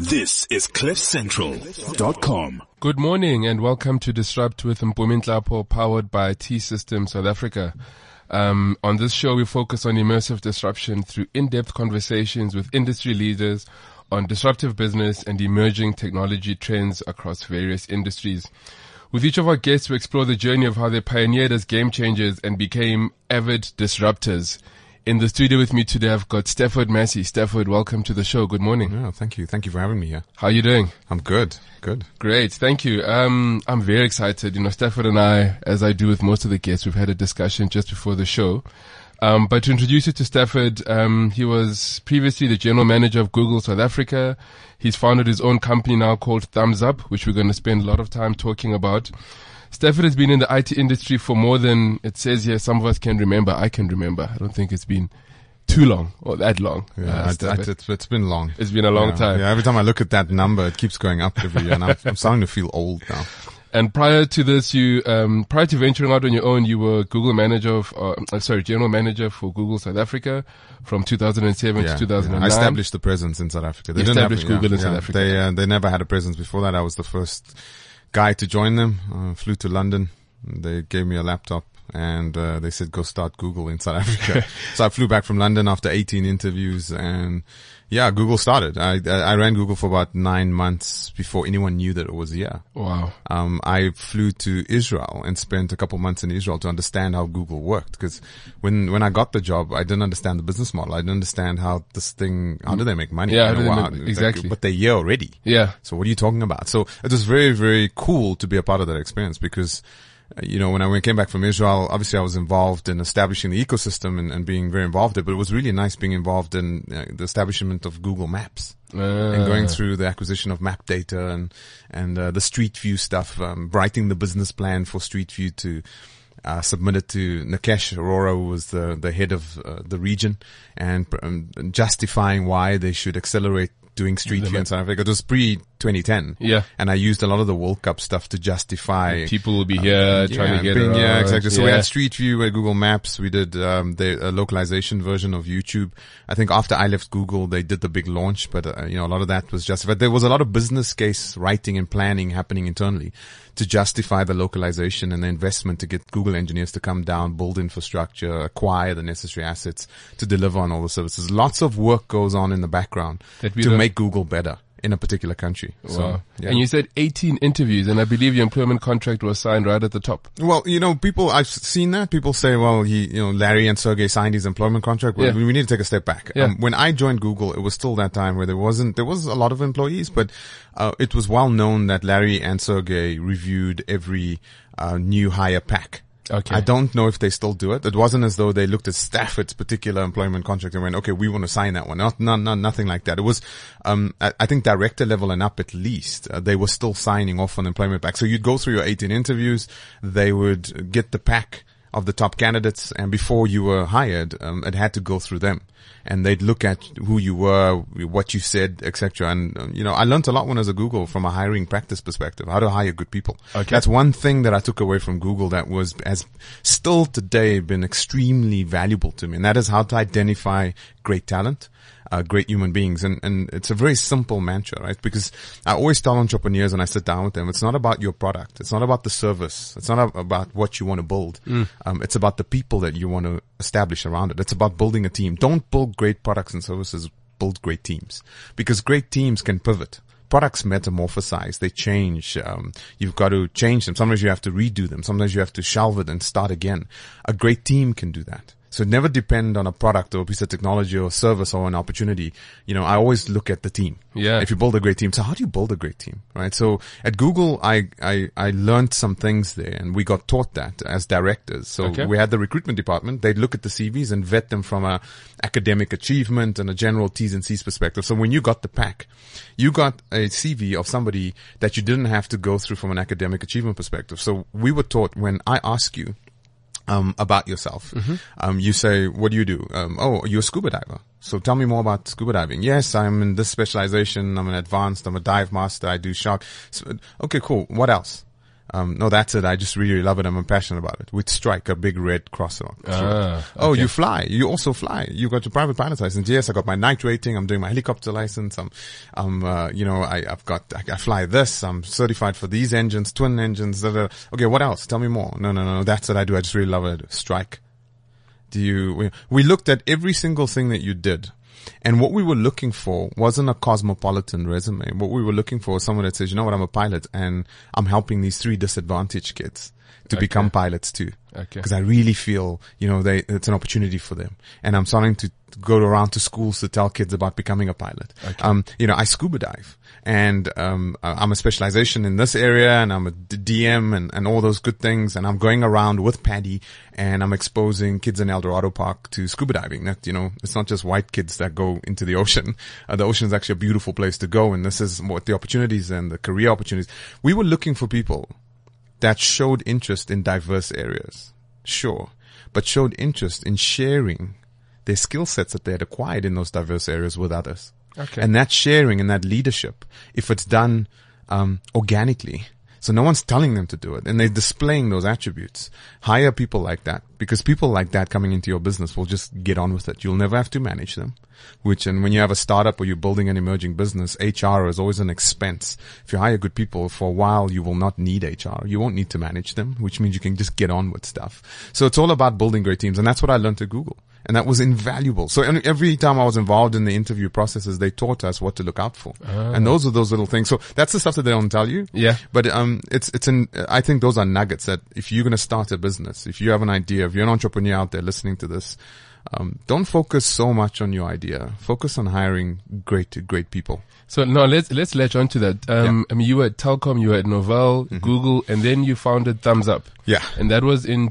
This is CliffCentral.com. Good morning and welcome to Disrupt with Mpumi powered by T System South Africa. Um, on this show, we focus on immersive disruption through in-depth conversations with industry leaders on disruptive business and emerging technology trends across various industries. With each of our guests, we explore the journey of how they pioneered as game changers and became avid disruptors. In the studio with me today, I've got Stafford Massey. Stafford, welcome to the show. Good morning. Yeah, thank you. Thank you for having me here. How are you doing? I'm good. Good. Great. Thank you. Um, I'm very excited. You know, Stafford and I, as I do with most of the guests, we've had a discussion just before the show. Um, but to introduce you to Stafford, um, he was previously the general manager of Google South Africa. He's founded his own company now called Thumbzup, which we're going to spend a lot of time talking about. Stafford has been in the IT industry for more than it says here. Some of us can remember. I can remember. I don't think it's been too long or that long. Yeah, uh, it's, it's, it's- it's been long. It's been a long yeah. time. Yeah, every time I look at that number, it keeps going up every year, and I'm, I'm starting to feel old now. And prior to this, you um, prior to venturing out on your own, you were Google manager of, uh, sorry, general manager for Google South Africa from 2007 Yeah, to 2009. yeah. I established the presence in South Africa. They You didn't have- established Google in South Africa. They uh, they never had a presence before that. I was the first guy to join them. Uh, flew to London. They gave me a laptop. And uh, they said, "Go start Google in South Africa." so I flew back from London after 18 interviews, and yeah, Google started. I I ran Google for about nine months before anyone knew that it was here. Wow. um, I flew to Israel and spent a couple months in Israel to understand how Google worked. Because when when I got the job, I didn't understand the business model. I didn't understand how this thing, how do they make money? Yeah, how You do know, wow, make- like, exactly. but they're here already. Yeah. So what are you talking about? So it was very very cool to be a part of that experience because. Uh, You know, when I when I came back from Israel, obviously I was involved in establishing the ecosystem and, and being very involved there, but it was really nice being involved in uh, the establishment of Google Maps and going Uh, through the acquisition of map data and and uh, the Street View stuff, um, writing the business plan for Street View to uh, submit it to Nikesh Arora, who was the the head of uh, the region, and um, justifying why they should accelerate doing Street View in South Africa. It was pre 2010, Yeah. and I used a lot of the World Cup stuff to justify People will be here trying to get being- yeah, exactly. So we had Street View at Google Maps. We did um, the localization version of YouTube. I think after I left Google, they did the big launch, but uh, you know a lot of that was justified. There was a lot of business case writing and planning happening internally to justify the localization and the investment to get Google engineers to come down, build infrastructure, acquire the necessary assets to deliver on all the services. Lots of work goes on in the background That we to don't- make Google better in a particular country. So, yeah. And you said 18 interviews, and I believe your employment contract was signed right at the top. Well, you know, people, I've seen that. People say, well, he, you know, Larry and Sergey signed his employment contract. Well, Yeah. we need to take a step back. Yeah. Um, when I joined Google, it was still that time where there wasn't, there was a lot of employees, but, uh, it was well known that Larry and Sergey reviewed every, uh, new hire pack. Okay. I don't know if they still do it. It wasn't as though they looked at Stafford's particular employment contract and went, okay, we want to sign that one. Not, not, not nothing like that. It was, um, I, I think director level and up at least, uh, they were still signing off on employment pack. So you'd go through your 18 interviews. They would get the pack of the top candidates and before you were hired, um, it had to go through them. And they'd look at who you were, what you said, etc. And um, you know, I learned a lot when I was at Google from a hiring practice perspective, how to hire good people. Okay. That's one thing that I took away from Google that was has still today been extremely valuable to me, and that is how to identify great talent. Uh, great human beings. And, and it's a very simple mantra, right? Because I always tell entrepreneurs and I sit down with them, it's not about your product. It's not about the service. It's not about what you want to build. Um, it's about the people that you want to establish around it. It's about building a team. Don't build great products and services. Build great teams because great teams can pivot products metamorphosize, they change. Um, you've got to change them. Sometimes you have to redo them. Sometimes you have to shelve it and start again. A great team can do that. So never depend on a product or a piece of technology or service or an opportunity. You know, I always look at the team. Yeah. If you build a great team, so how do you build a great team, right? So at Google, I, I, I learned some things there and we got taught that as directors. So Okay. we had the recruitment department. They'd look at the CVs and vet them from a academic achievement and a general T's and C's perspective. So when you got the pack, you got a CV of somebody that you didn't have to go through from an academic achievement perspective. So we were taught when I ask you, um, about yourself. Um, you say, what do you do? Um, oh, you're a scuba diver. So tell me more about scuba diving. Yes, I'm in this specialization. I'm an advanced. I'm a dive master. I do shark. So, okay, cool. What else? Um, no, that's it. I just really love it. I'm passionate about it. With Strike, a big red cross on. through it. Ah, Oh, you fly. You also fly. You got your private pilot license. Yes, I got my night rating. I'm doing my helicopter license. I'm, I'm, uh, you know, I, I've got, I, I fly this. I'm certified for these engines, twin engines. Da, da. Okay, what else? Tell me more. No, no, no. That's what I do. I just really love it. Strike. Do you, we, we looked at every single thing that you did. And what we were looking for wasn't a cosmopolitan resume. What we were looking for was someone that says, you know what, I'm a pilot and I'm helping these three disadvantaged kids to Okay. become pilots too Okay. because I really feel, you know, they, it's an opportunity for them. And I'm starting to go around to schools to tell kids about becoming a pilot. Okay. Um, you know, I scuba dive and, um, I'm a specialization in this area and I'm a DM and, and all those good things. And I'm going around with Paddy and I'm exposing kids in El Dorado Park to scuba diving. That, you know, it's not just white kids that go into the ocean. Uh, the ocean is actually a beautiful place to go. And this is what the opportunities and the career opportunities. We were looking for people that showed interest in diverse areas. Sure. But showed interest in sharing their skill sets that they had acquired in those diverse areas with others. Okay. And that sharing and that leadership, if it's done, um, organically, so no one's telling them to do it and they're displaying those attributes. Hire people like that because people like that coming into your business will just get on with it. You'll never have to manage them, which, and when you have a startup or you're building an emerging business, HR is always an expense. If you hire good people for a while, you will not need HR. You won't need to manage them, which means you can just get on with stuff. So it's all about building great teams. And that's what I learned at Google. And that was invaluable. So every time I was involved in the interview processes, they taught us what to look out for. And those are those little things. So that's the stuff that they don't tell you. Yeah. But um, it's it's an. I think those are nuggets that if you're going to start a business, if you have an idea, if you're an entrepreneur out there listening to this, um, don't focus so much on your idea. Focus on hiring great great people. So now let's let's latch on to that. Um, I mean, you were at Telkom, you were at Novell, Mm-hmm. Google, and then you founded Thumbzup, Yeah. and that was in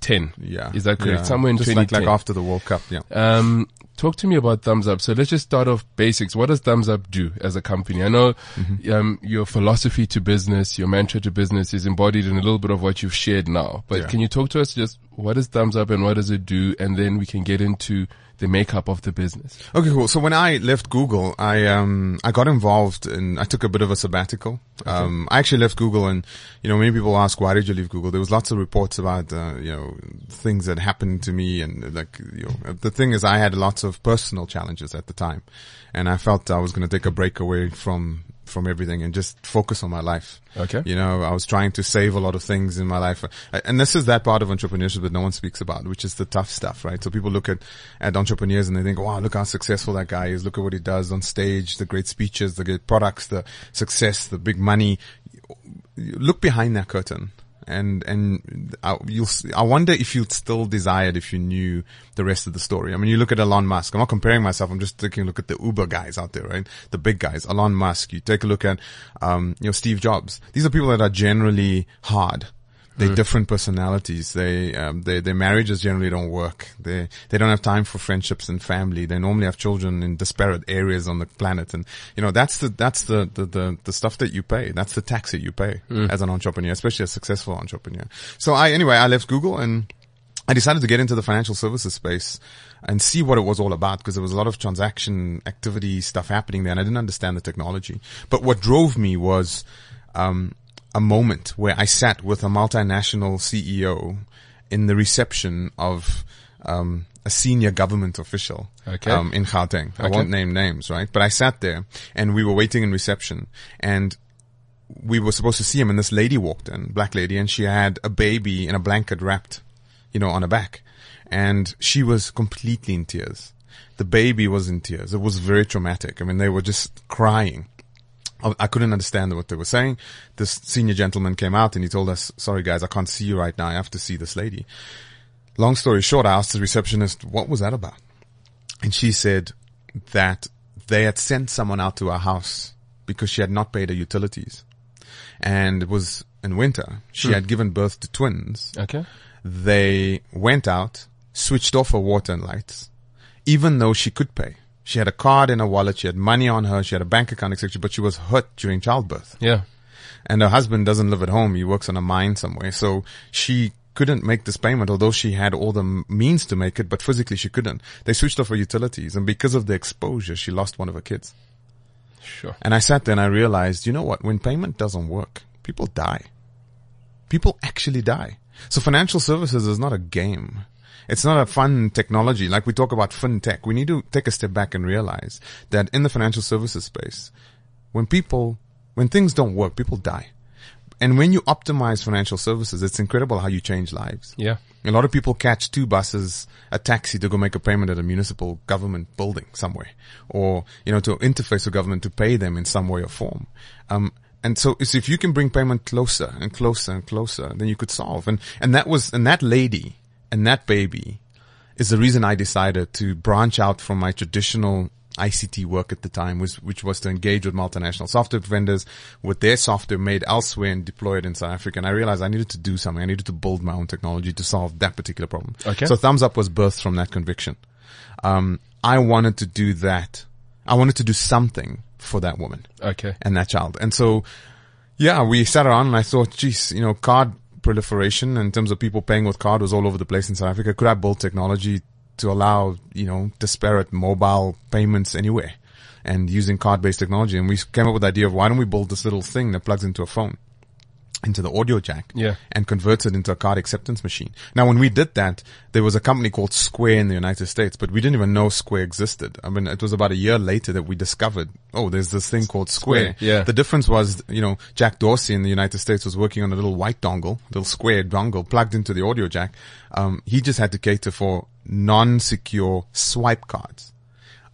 2010. Yeah. Is that correct? Yeah. Somewhere in Just like, like after the World Cup. Yeah. Um, talk to me about Thumbzup. So let's just start off basics. What does Thumbzup do as a company? I know Mm-hmm. um, your philosophy to business, your mantra to business is embodied in a little bit of what you've shared now. But Yeah. can you talk to us just what is Thumbzup and what does it do? And then we can get into the makeup of the business. Okay, cool. So when I left Google, I um I got involved in I took a bit of a sabbatical. Um I actually left Google and you know many people ask why did you leave Google? There was lots of reports about uh, you know things that happened to me and like you know the thing is I had lots of personal challenges at the time and I felt I was going to take a break away from from everything and just focus on my life. Okay. You know, I was trying to save a lot of things in my life. And this is that part of entrepreneurship that no one speaks about, which is the tough stuff, right? So people look at, at entrepreneurs and they think, wow, look how successful that guy is. Look at what he does on stage, the great speeches, the great products, the success, the big money. Look behind that curtain. And, and I, you'll, I wonder if you'd still desire it if you knew the rest of the story. I mean, you look at Elon Musk. I'm not comparing myself. I'm just taking a look at the Uber guys out there, right? The big guys. Elon Musk. You take a look at, um, you know, Steve Jobs. These are people that are generally hard. They're different personalities. They, um, they, their marriages generally don't work. They, they don't have time for friendships and family. They normally have children in disparate areas on the planet. And, you know, that's the, that's the, the, the, the stuff that you pay. That's the tax that you pay as an entrepreneur, especially a successful entrepreneur. So I, anyway, I left Google and, I decided to get into the financial services space and see what it was all about because there was a lot of transaction activity stuff happening there and I didn't understand the technology. But what drove me was, um, a moment where I sat with a multinational CEO in the reception of, um, a senior government official Okay. um, in Gauteng. I won't name names, right? But I sat there and we were waiting in reception and we were supposed to see him and this lady walked in, black lady, and she had a baby in a blanket wrapped, you know, on her back. And she was completely in tears. The baby was in tears. It was very traumatic. I mean, they were just crying. I I couldn't understand what they were saying. This senior gentleman came out and he told us, sorry guys, I can't see you right now. I have to see this lady. Long story short, I asked the receptionist, what was that about? And she said that they had sent someone out to her house because she had not paid her utilities. And it was in winter. She hmm. had given birth to twins. Okay. They went out, switched off her water and lights, even though she could pay. She had a card in her wallet. She had money on her. She had a bank account, etc. But she was hurt during childbirth Yeah. and her husband doesn't live at home. He works on a mine somewhere. So she couldn't make this payment, although she had all the means to make it, but physically she couldn't. They switched off her utilities and because of the exposure, she lost one of her kids. Sure. And I sat there and I realized, you know what? When payment doesn't work, people die. People actually die. So financial services is not a game. It's not a fun technology. Like we talk about fintech. We need to take a step back and realize that in the financial services space, when people, when things don't work, people die. And when you optimize financial services, it's incredible how you change lives. Yeah. A lot of people catch two buses, a taxi to go make a payment at a municipal government building somewhere, or you know to interface with government to pay them in some way or form. Um, and so, so if you can bring payment closer and closer and closer, then you could solve. And and that was and that lady and that baby is the reason I decided to branch out from my traditional ICT work at the time, was, which was to engage with multinational software vendors with their software made elsewhere and deployed in South Africa. And I realized I needed to do something. I needed to build my own technology to solve that particular problem. Okay. So Thumbs Up was birthed from that conviction. Um, I wanted to do that. I wanted to do something for that woman Okay. and that child. And so, yeah, we sat around and I thought, geez, you know, card proliferation in terms of people paying with card was all over the place in South Africa. Could I build technology to allow, you know, disparate mobile payments anywhere and using card-based technology? And we came up with the idea of why don't we build this little thing that plugs into a phone? Into the audio jack Yeah. and converts it into a card acceptance machine. Now, when we did that, there was a company called Square in the United States, but we didn't even know Square existed. I mean, it was about a year later that we discovered, oh, there's this thing called Square. Square, yeah. The difference was, you know, Jack Dorsey in the United States was working on a little white dongle, little square dongle plugged into the audio jack. Um, he just had to cater for non-secure swipe cards.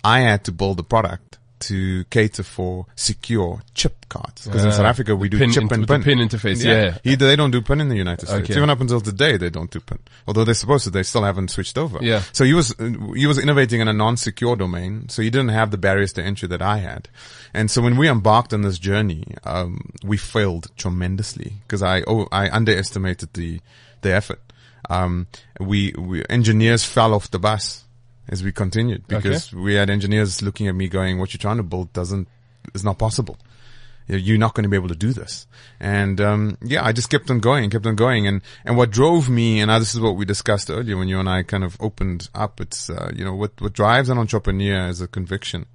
I had to build a product to cater for secure chip cards. Because in South Africa we do pin chip inter- and pin. pin interface, yeah. He, they don't do pin in the United States. Okay. Even up until today, they don't do pin. Although they're supposed to, they still haven't switched over. Yeah. So he was, he was innovating in a non-secure domain. So he didn't have the barriers to entry that I had. And so when we embarked on this journey, um, we failed tremendously because I, oh, I underestimated the, the effort. Um, we, we, engineers fell off the bus as we continued because we had engineers looking at me going, what you're trying to build doesn't, is not possible. You're not going to be able to do this. And, um, yeah, I just kept on going, kept on going. And, and what drove me, and this is what we discussed earlier when you and I kind of opened up. It's, uh, you know, what, what drives an entrepreneur is a conviction,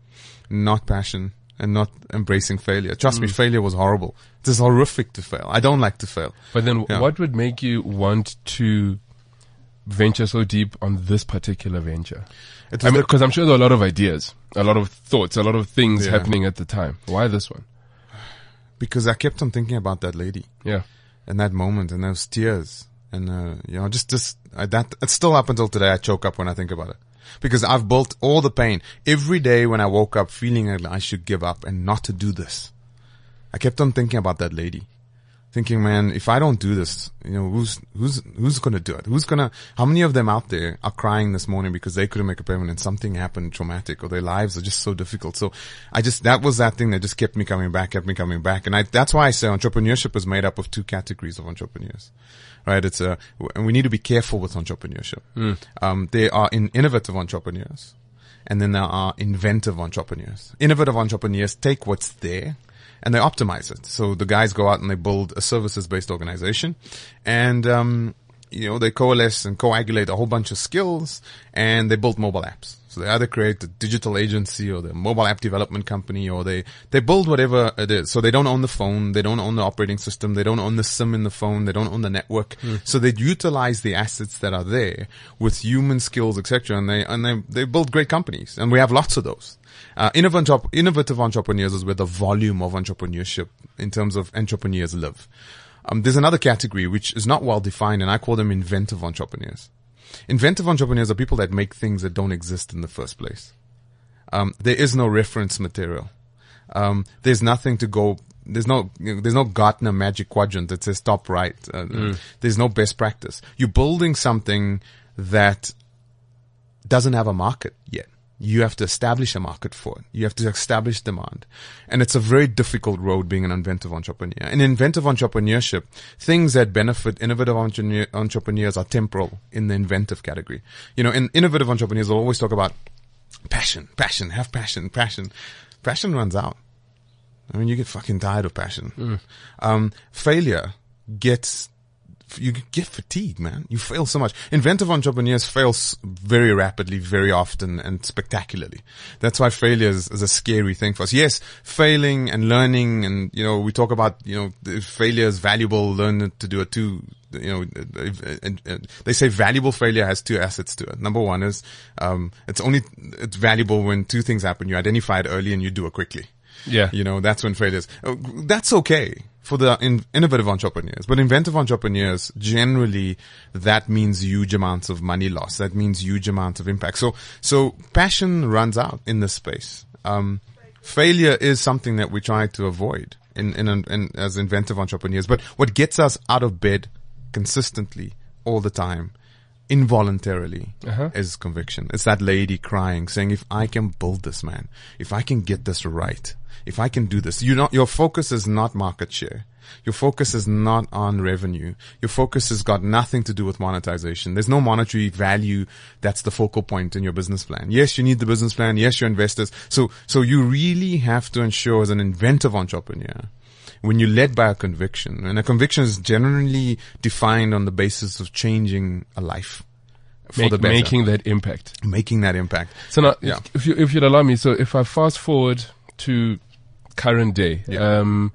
not passion and not embracing failure. Trust me, failure was horrible. It is horrific to fail. I don't like to fail. But then Yeah. what would make you want to venture so deep on this particular venture? It I mean, the- because I'm sure there are a lot of ideas, a lot of thoughts, a lot of things Yeah. happening at the time. Why this one? because I kept on thinking about that lady. Yeah. in that moment and those tears and uh, you know just just I, that it's still up until today I choke up when I think about it because I've built all the pain every day when I woke up feeling like I should give up and not to do this. I kept on thinking about that lady, thinking, man, if I don't do this, you know, who's who's who's gonna do it? Who's gonna? How many of them out there are crying this morning because they couldn't make a payment and something happened traumatic or their lives are just so difficult? So I just that was that thing that just kept me coming back, kept me coming back, and I that's why I say entrepreneurship is made up of two categories of entrepreneurs. Right, it's a, and we need to be careful with entrepreneurship. Um, there are in innovative entrepreneurs, and then there are inventive entrepreneurs. Innovative entrepreneurs take what's there and they optimize it. So the guys go out and they build a services based organization and, um, you know, they coalesce and coagulate a whole bunch of skills and they build mobile apps. So they either create a digital agency or the mobile app development company or they, they build whatever it is. So they don't own the phone. They don't own the operating system. They don't own the SIM in the phone. They don't own the network. So they utilize the assets that are there with human skills, etc. And they, and they, they build great companies and we have lots of those. Uh, innovative, innovative entrepreneurs is where the volume of entrepreneurship in terms of entrepreneurs live. Um, there's another category which is not well defined and I call them inventive entrepreneurs. Inventive entrepreneurs are people that make things that don't exist in the first place. Um, there is no reference material. Um, there's nothing to go. There's no. There's no Gartner magic quadrant that says top right. Uh, There's no best practice. You're building something that doesn't have a market yet. You have to establish a market for it. You have to establish demand. And it's a very difficult road being an inventive entrepreneur. In inventive entrepreneurship, things that benefit innovative entrepreneur, entrepreneurs are temporal in the inventive category. You know, in innovative entrepreneurs will always talk about passion, passion, have passion, passion. Passion runs out. I mean, you get fucking tired of passion. Um, failure gets you get fatigued, man. You fail so much. Inventive entrepreneurs fail very rapidly, very often, and spectacularly. That's why failure is, is a scary thing for us. Yes, failing and learning, and you know, we talk about you know, failure is valuable. Learn to do it too. You know, and, they say valuable failure has two assets to it. Number one is um, it's only it's valuable when two things happen. You identify it early and you do it quickly. Yeah. You know, that's when failure is. Uh, That's okay for the in, innovative entrepreneurs, but inventive entrepreneurs generally that means huge amounts of money loss. That means huge amounts of impact. So, so passion runs out in this space. Um, failure is something that we try to avoid in, in, in as inventive entrepreneurs. But what gets us out of bed consistently all the time involuntarily Uh-huh. is conviction. It's that lady crying, saying, if I can build this, man, if I can get this right, if I can do this, you know, your focus is not market share. Your focus is not on revenue. Your focus has got nothing to do with monetization. There's no monetary value that's the focal point in your business plan. Yes, you need the business plan. Yes, your investors. So, so you really have to ensure as an inventive entrepreneur when you're led by a conviction, and a conviction is generally defined on the basis of changing a life for Make- the better, making that impact. making that impact. So now, Yeah. if you if you'd allow me, so if I fast forward to current day, Yeah. um,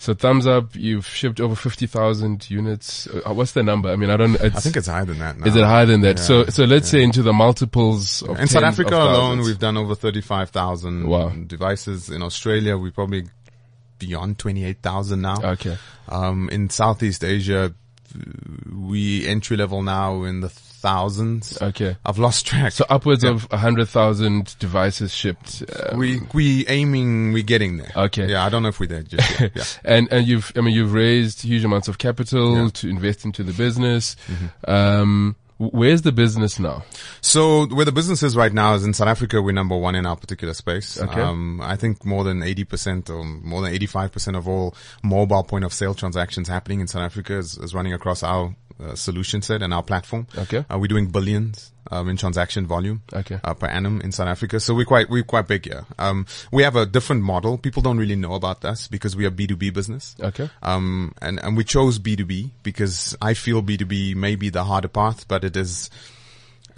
so Thumbzup, you've shipped over fifty thousand units. Uh, what's the number? I mean, I don't. It's, I think it's higher than that. Now. is it higher than that? Yeah, so so let's say into the multiples of In South Africa alone, we've done over 35,000 Wow. devices. In Australia, we probably beyond 28,000 now. okay. Um, in Southeast Asia, we entry level now in the thousands. Okay. I've lost track. So upwards of a hundred thousand devices shipped. Uh, we we aiming, we're getting there. Okay. Yeah, I don't know if we're there just yet. Yeah. and and you've I mean you've raised huge amounts of capital Yeah. Mm-hmm. to invest into the business. Um, w- where's the business now? So where the business is right now is in South Africa. We're number one in our particular space. Okay. Um, I think more than 80% or more than 85% of all mobile point of sale transactions happening in South Africa is, is running across our uh, solution set and our platform. Okay. Uh, we're doing billions. Um, in transaction volume, Okay. uh, per annum in South Africa. So we're quite, we're quite big here. Um, we have a different model. People don't really know about us because we are B2B business. Okay. Um, and, and we chose B2B because I feel B2B may be the harder path, but it is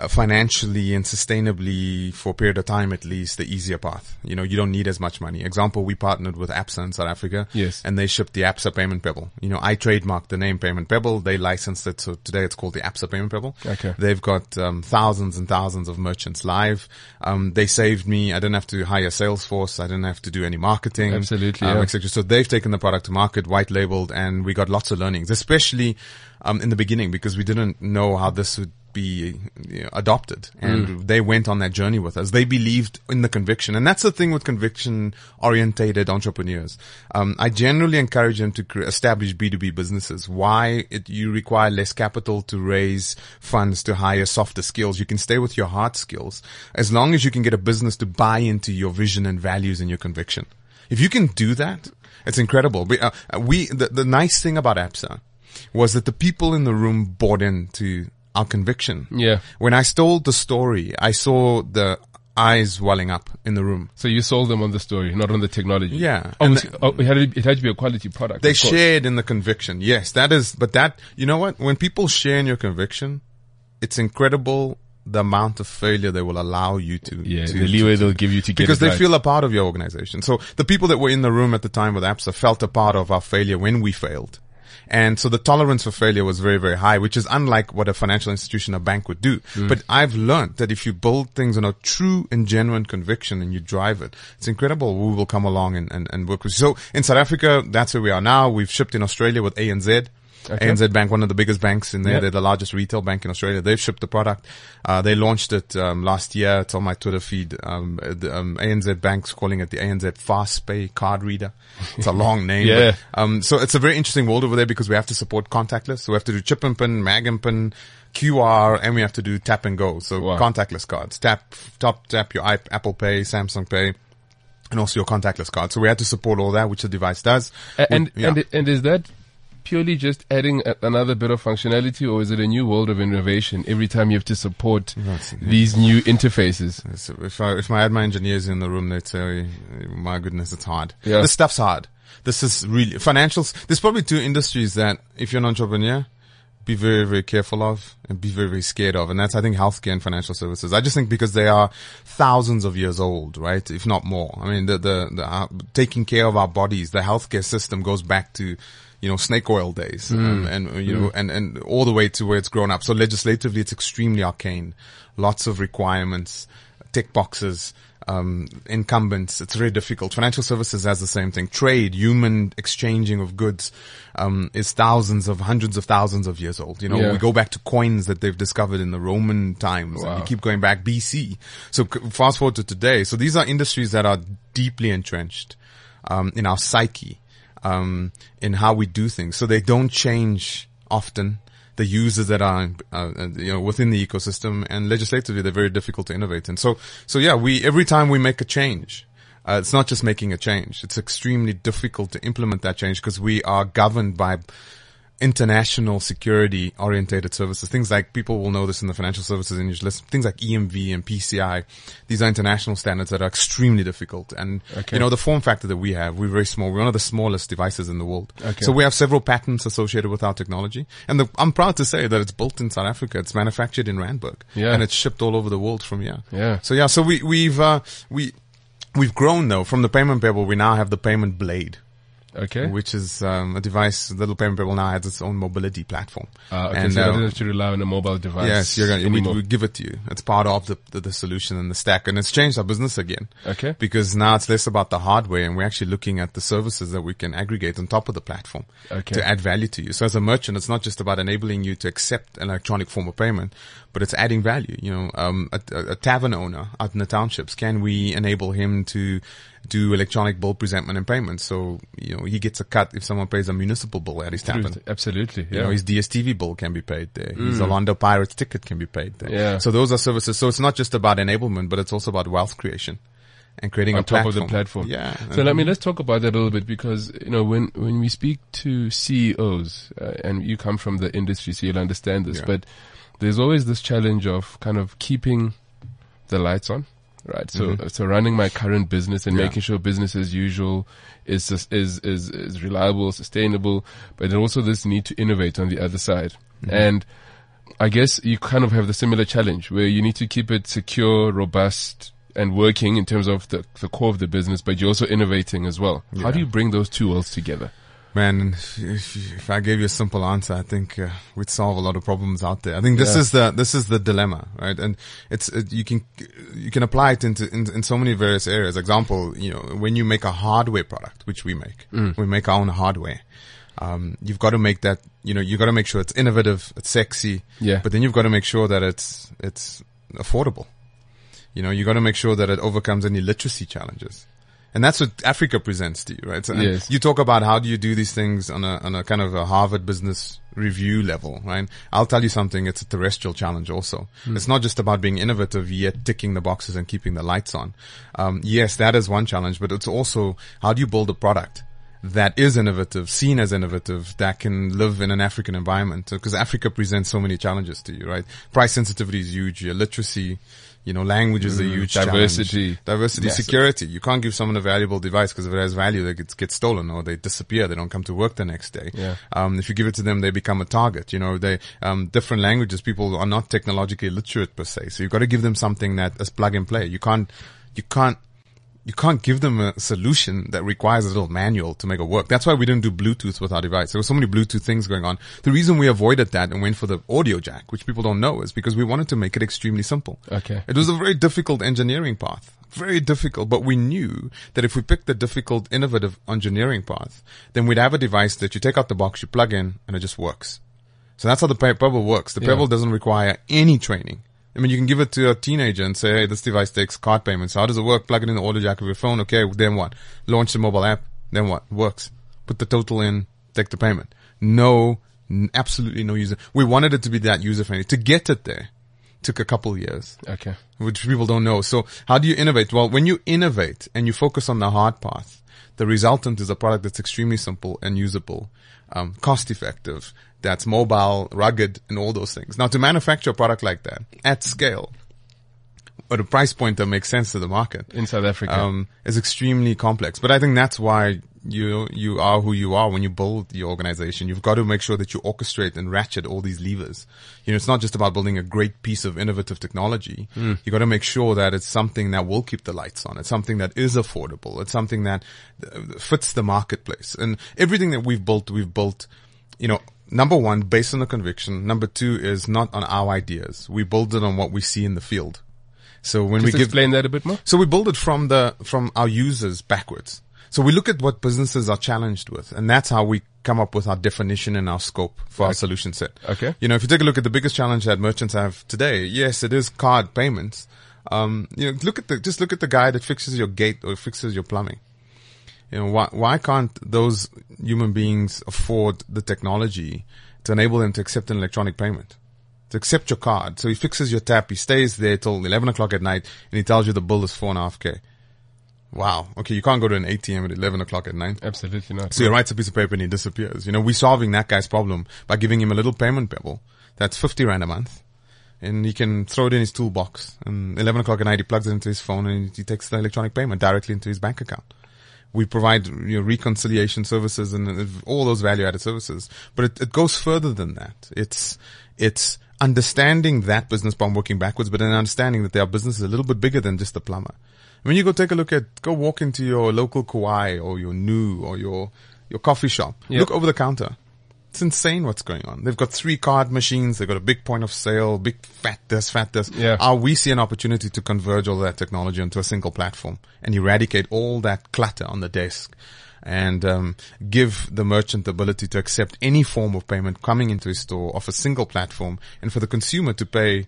financially and sustainably for a period of time at least the easier path. You know, you don't need as much money. Example, we partnered with ABSA in South Africa. Yes. And they shipped the ABSA Payment Pebble. You know, I trademarked the name Payment Pebble. They licensed it. So today it's called the ABSA Payment Pebble. Okay. They've got um, thousands and thousands of merchants live. Um, they saved me. I didn't have to hire Salesforce. I didn't have to do any marketing. Absolutely, um, yeah. et. So they've taken the product to market, white labeled, and we got lots of learnings, especially um, in the beginning because we didn't know how this would be you know, adopted and Mm. they went on that journey with us. They believed in the conviction. And that's the thing with conviction orientated entrepreneurs. Um, I generally encourage them to cre- establish B2B businesses. Why it, you require less capital to raise funds to hire softer skills. You can stay with your hard skills as long as you can get a business to buy into your vision and values and your conviction. If you can do that, it's incredible. We, uh, we the, the nice thing about ABSA was that the people in the room bought into our conviction. Yeah. When I told the story, I saw the eyes welling up in the room. So you sold them on the story, not on the technology. Yeah. Oh, And it, oh, it, had to, it had to be a quality product. They shared in the conviction. Yes, that is, but that, you know what? When people share in your conviction, it's incredible the amount of failure they will allow you to. Yeah, to- the leeway to- they'll give you to get because they right. feel a part of your organization. So the people that were in the room at the time with ABSA felt a part of our failure when we failed. And so the tolerance for failure was very, very high, which is unlike what a financial institution, a bank would do. Mm. But I've learned that if you build things on a true and genuine conviction and you drive it, it's incredible who will come along and, and, and work with you. So in South Africa, that's where we are now. We've shipped in Australia with ANZ. Okay. ANZ Bank, one of the biggest banks in there. Yep. They're the largest retail bank in Australia. They've shipped the product. Uh, they launched it um, last year. It's on my Twitter feed. Um, the, um, ANZ Bank's calling it the ANZ Fast Pay card reader. It's a long name. Yeah. But, um, so it's a very interesting world over there because we have to support contactless. So we have to do chip and pin, mag and pin, QR, and we have to do tap and go. So Wow. contactless cards. Tap, tap, tap your iP- Apple Pay, Samsung Pay. And also your contactless card. So we had to support all that, which the device does. And, We- yeah. and, and is that purely just adding a, another bit of functionality or is it a new world of innovation every time you have to support That's- these new interfaces? So if I, if I had my engineers in the room, they'd say, my goodness, it's hard. Yeah. This stuff's hard. This is really, financials, there's probably two industries that if you're an entrepreneur, be very, very careful of and be very, very scared of. And that's, I think, healthcare and financial services. I just think because they are thousands of years old, right? If not more. I mean, the, the, the uh, taking care of our bodies, the healthcare system goes back to, you know, snake oil days, um, and, you know, and, and all the way to where it's grown up. So legislatively, it's extremely arcane. Lots of requirements, tick boxes, um, incumbents. It's very difficult. Financial services has the same thing. Trade, human exchanging of goods, um, is thousands of hundreds of thousands of years old. You know, Yeah. we go back to coins that they've discovered in the Roman times. And you keep going back BC. So fast forward to today. So these are industries that are deeply entrenched, um, in our psyche, um, in how we do things. So they don't change often. The users that are, uh, uh, you know, within the ecosystem and legislatively, they're very difficult to innovate. And so, so yeah, we, every time we make a change, uh, it's not just making a change. It's extremely difficult to implement that change because we are governed by international security orientated services. Things like people will know this in the financial services industry. Things like EMV and PCI. These are international standards that are extremely difficult. And Okay. you know the form factor that we have, we're very small. We're one of the smallest devices in the world. Okay. So we have several patents associated with our technology. And the, I'm proud to say that it's built in South Africa. It's manufactured in Randburg. Yeah. And it's shipped all over the world from here. Yeah. So yeah, so we, we've, uh, we, we've grown though from the payment pebble. We now have the payment blade Okay. which is um, a device. Little payment pebble now has its own mobility platform. Uh, okay, and so uh, you don't have to rely on a mobile device. yes, you're gonna, we, we give it to you. It's part of the, the the solution and the stack, and it's changed our business again. Okay. Because now it's less about the hardware, and we're actually looking at the services that we can aggregate on top of the platform Okay. to add value to you. So as a merchant, it's not just about enabling you to accept an electronic form of payment, but it's adding value. You know, um, a, a, tavern owner out in the townships, can we enable him to do electronic bill presentment and payment? So, you know, he gets a cut if someone pays a municipal bill at his tavern. Absolutely. You know, his DSTV bill can be paid there. His Orlando Pirates ticket can be paid there. Yeah. So those are services. So it's not just about enablement, but it's also about wealth creation and creating on a top platform. of the platform. Yeah. So let me let's talk about that a little bit because you know when when we speak to CEOs uh, and you come from the industry, so you'll understand this. Yeah. But there's always this challenge of kind of keeping the lights on, right? So so running my current business and Mm-hmm. Yeah. making sure business as usual is is is is reliable, sustainable, but then also this need to innovate on the other side. Mm-hmm. And I guess you kind of have the similar challenge where you need to keep it secure, robust, and working in terms of the, the core of the business, but you're also innovating as well. How do you bring those two worlds together? Man, if, if I gave you a simple answer, I think uh, we'd solve a lot of problems out there. I think this Yeah. is the this is the dilemma, right? And it's it, you can you can apply it into in, in so many various areas. Example, you know, when you make a hardware product, which we make, Mm. we make our own hardware. Um, you've got to make that, you know, you've got to make sure it's innovative, it's sexy, Yeah. but then you've got to make sure that it's it's affordable. You know, you got to make sure that it overcomes any literacy challenges. And that's what Africa presents to you, right? So, Yes. You talk about how do you do these things on a, on a kind of a Harvard business review level, right? I'll tell you something. It's a terrestrial challenge also. It's not just about being innovative yet ticking the boxes and keeping the lights on. Um, yes, that is one challenge, but it's also how do you build a product that is innovative, seen as innovative, that can live in an African environment? Because Africa presents so many challenges to you, right? Price sensitivity is huge. Your literacy, you know, language is a huge challenge. diversity. Diversity, Massive. security. You can't give someone a valuable device because if it has value, they get, get stolen or they disappear. They don't come to work the next day. Yeah. Um, if you give it to them, they become a target. You know, they, um, different languages, people are not technologically literate per se. So you've got to give them something that is plug and play. You can't, you can't, you can't give them a solution that requires a little manual to make it work. That's why we didn't do Bluetooth with our device. There were so many Bluetooth things going on. The reason we avoided that and went for the audio jack, which people don't know, is because we wanted to make it extremely simple. Okay. It was a very difficult engineering path. Very difficult, but we knew that if we picked the difficult, innovative engineering path, then we'd have a device that you take out the box, you plug in, and it just works. So that's how the Pebble works. The Yeah. Pebble doesn't require any training. I mean, you can give it to a teenager and say, hey, this device takes card payments. How does it work? Plug it in the audio jack of your phone. Okay, then what? Launch the mobile app. Then what? Works. Put the total in, take the payment. No, absolutely no user. We wanted it to be that user friendly. To get it there took a couple years Okay. which people don't know. So how do you innovate? Well, when you innovate and you focus on the hard path, the resultant is a product that's extremely simple and usable, um, cost effective, that's mobile, rugged, and all those things. Now, to manufacture a product like that at scale, at a price point that makes sense to the market, In South Africa. um, is extremely complex. But I think that's why you you are who you are when you build your organization. You've got to make sure that you orchestrate and ratchet all these levers. You know, it's not just about building a great piece of innovative technology. Hmm. You got to make sure that it's something that will keep the lights on. It's something that is affordable. It's something that uh, fits the marketplace. And everything that we've built, we've built, you know, number one, based on the conviction. Number two is not on our ideas. We build it on what we see in the field. So when Just we give, explain that a bit more. so we build it from the, from our users backwards. So we look at what businesses are challenged with and that's how we come up with our definition and our scope for our solution set. Okay. You know, if you take a look at the biggest challenge that merchants have today, yes, it is card payments. Um, you know, look at the, just look at the guy that fixes your gate or fixes your plumbing. You know, why, why can't those human beings afford the technology to enable them to accept an electronic payment? To accept your card. So he fixes your tap, he stays there till 11 o'clock at night and he tells you the bill is four and a half K. Wow. Okay. You can't go to an ATM at 11 o'clock at night. Absolutely not. So he writes a piece of paper and he disappears. You know, we're solving that guy's problem by giving him a little payment pebble. That's 50 rand a month. And he can throw it in his toolbox. And 11 o'clock at night, he plugs it into his phone and he takes the electronic payment directly into his bank account. We provide you know, reconciliation services and all those value added services. But it, it goes further than that. It's, it's understanding that business problem working backwards, but then understanding that there are businesses a little bit bigger than just the plumber. When you go take a look at, go walk into your local Kauai or your new or your, your coffee shop. Yeah. Look over the counter. It's insane what's going on. They've got three card machines. They've got a big point of sale, big fat this, fat this. Yeah. Uh, we see an opportunity to converge all that technology onto a single platform and eradicate all that clutter on the desk and um, give the merchant the ability to accept any form of payment coming into his store off a single platform and for the consumer to pay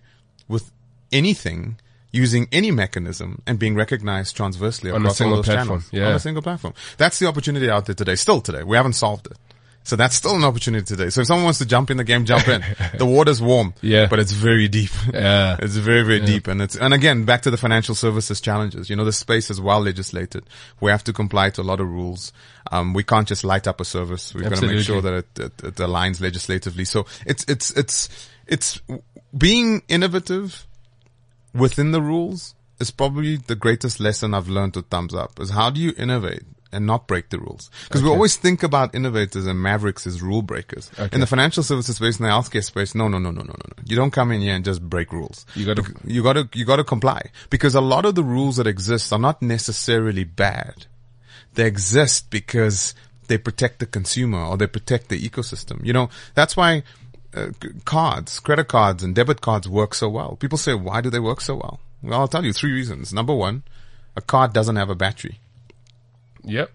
with anything using any mechanism and being recognized transversely On a across single all those platform, channels. yeah. On a single platform. That's the opportunity out there today. Still today. We haven't solved it. So that's still an opportunity today. So if someone wants to jump in the game, jump in. the water's warm. Yeah. But it's very deep. Yeah. It's very, very deep. And it's, and again, back to the financial services challenges. You know, the space is well legislated. We have to comply to a lot of rules. Um, we can't just light up a service. We've got to make sure that it, it, it aligns legislatively. So it's, it's, it's, it's being innovative within the rules is probably the greatest lesson I've learned with Thumbzup is how do you innovate and not break the rules? Because we always think about innovators and mavericks as rule breakers. Okay. In the financial services space, in the healthcare space, no, no, no, no, no, no, no. You don't come in here and just break rules. You gotta- Bec- you gotta, you gotta comply because a lot of the rules that exist are not necessarily bad. They exist because they protect the consumer or they protect the ecosystem. You know, that's why uh, cards, credit cards and debit cards work so well. People say, why do they work so well? Well, I'll tell you three reasons. Number one, a card doesn't have a battery. Yep.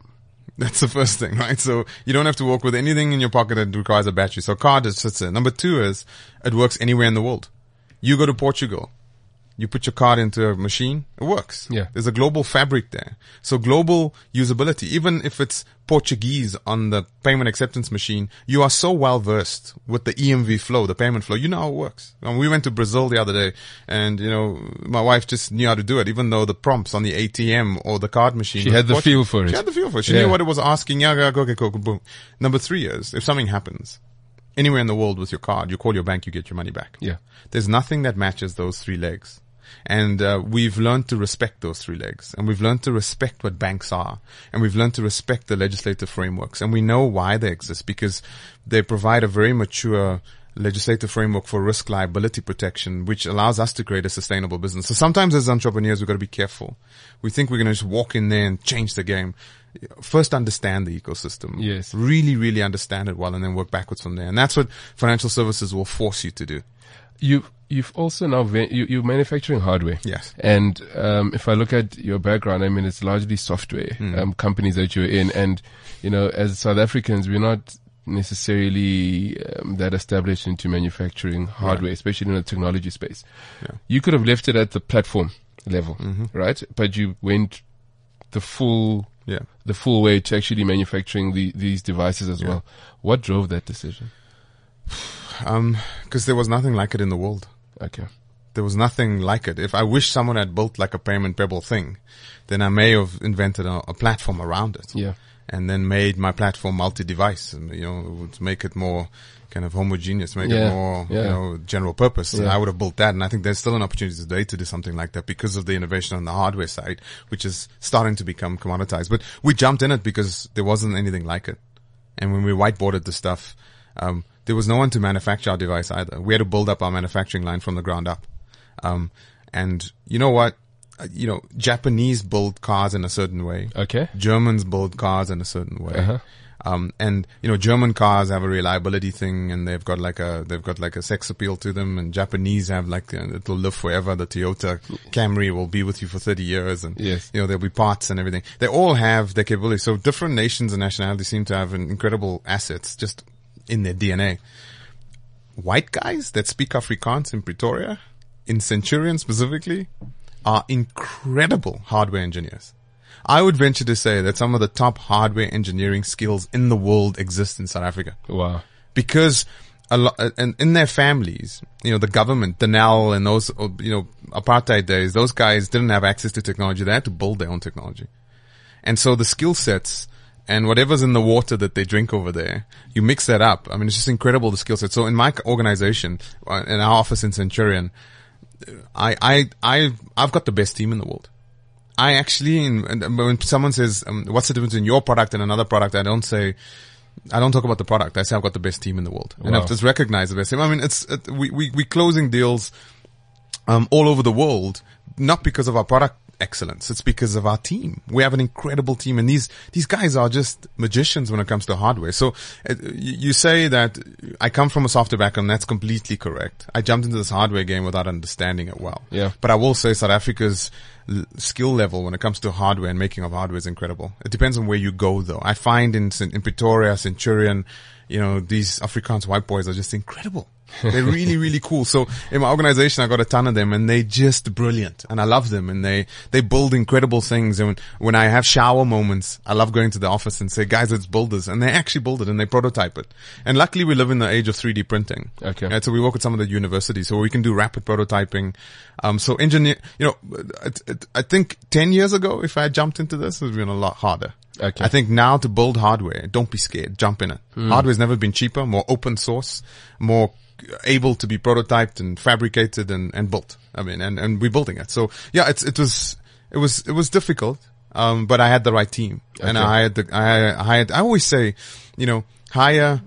That's the first thing, right? So you don't have to walk with anything in your pocket that requires a battery. So a card just sits there. Number two is it works anywhere in the world. You go to Portugal. You put your card into a machine, it works. Yeah. There's a global fabric there. So global usability, even if it's Portuguese on the payment acceptance machine, you are so well versed with the EMV flow, the payment flow. You know how it works. And we went to Brazil the other day and, you know, my wife just knew how to do it, even though the prompts on the ATM or the card machine. She had the feel for it. She had the feel for it. She Yeah. knew what it was asking. Yeah, yeah, okay, cool, cool, boom. Number three is if something happens anywhere in the world with your card, you call your bank, you get your money back. Yeah. There's nothing that matches those three legs. And uh, we've learned to respect those three legs, and we've learned to respect what banks are, and we've learned to respect the legislative frameworks, and we know why they exist because they provide a very mature legislative framework for risk liability protection, which allows us to create a sustainable business. So sometimes as entrepreneurs, we've got to be careful. We think we're going to just walk in there and change the game. First, understand the ecosystem. Yes. Really, really understand it well, and then work backwards from there. And that's what financial services will force you to do. You you've also now ve- you, you're manufacturing hardware. Yes. And um, if I look at your background, I mean, it's largely software Hmm. um, companies that you're in, and you know, as South Africans, we're not necessarily um, that established into manufacturing hardware, especially in the technology space. Yeah. You could have left it at the platform level, Mm-hmm. right? But you went the full Yeah. the full way to actually manufacturing the, these devices as well. What drove that decision? Um, cause there was nothing like it in the world. Okay. There was nothing like it. If I wish someone had built like a payment pebble thing, then I may have invented a, a platform around it. Yeah. And then made my platform multi-device and, you know, would make it more kind of homogeneous, make Yeah, it more, yeah. you know, general purpose. Yeah. I would have built that. And I think there's still an opportunity today to do something like that because of the innovation on the hardware side, which is starting to become commoditized. But we jumped in it because there wasn't anything like it. And when we whiteboarded the stuff, um, there was no one to manufacture our device either. We had to build up our manufacturing line from the ground up. Um, and you know what? Uh, You know, Japanese build cars in a certain way. Okay. Germans build cars in a certain way. Uh-huh. Um, and you know, German cars have a reliability thing and they've got like a, they've got like a sex appeal to them and Japanese have like, uh, it'll live forever. The Toyota Camry will be with you for 30 years and, Yes. you know, there'll be parts and everything. They all have their capability. So different nations and nationalities seem to have an incredible assets just in their DNA. White guys that speak Afrikaans in Pretoria, in Centurion specifically, are incredible hardware engineers. I would venture to say that some of the top hardware engineering skills in the world exist in South Africa Wow. because a lot, and in their families, you know, the government, Denel and those, uh, you know, apartheid days, those guys didn't have access to technology. They had to build their own technology. And so the skill sets and whatever's in the water that they drink over there, you mix that up. I mean, it's just incredible the skill set. So in my organization, uh, in our office in Centurion, I, I, I, I've got the best team in the world. I actually, when someone says, um, what's the difference in your product and another product, I don't say, I don't talk about the product. I say I've got the best team in the world. And I've just recognized the best team. I mean, it's, it, we, we, we closing deals, um, all over the world, not because of our product excellence. It's because of our team. We have an incredible team and these, these guys are just magicians when it comes to hardware. So uh, you, say that I come from a software background. That's completely correct. I jumped into this hardware game without understanding it well. Yeah. But I will say South Africa's l- skill level when it comes to hardware and making of hardware is incredible. It depends on where you go though. I find in, in Pretoria, Centurion, you know, these Afrikaans white boys are just incredible. They're really, really cool. So in my organization, I got a ton of them and they're just brilliant and I love them and they, they build incredible things. And when, when I have shower moments, I love going to the office and say, guys, let's build this. And they actually build it and they prototype it. And luckily we live in the age of 3D printing. Okay. Right, so we work with some of the universities, so we can do rapid prototyping. Um, so engineer, you know, it, it, I think 10 years ago, if I had jumped into this, it would have been a lot harder. Okay. I think now to build hardware, don't be scared, jump in it. Hardware's never been cheaper, more open source, more able to be prototyped and fabricated and, and built. I mean, and, and we're building it. So yeah, it's, it was, it was, it was difficult. Um, but I had the right team and I had the, I, I had, I always say, you know, hire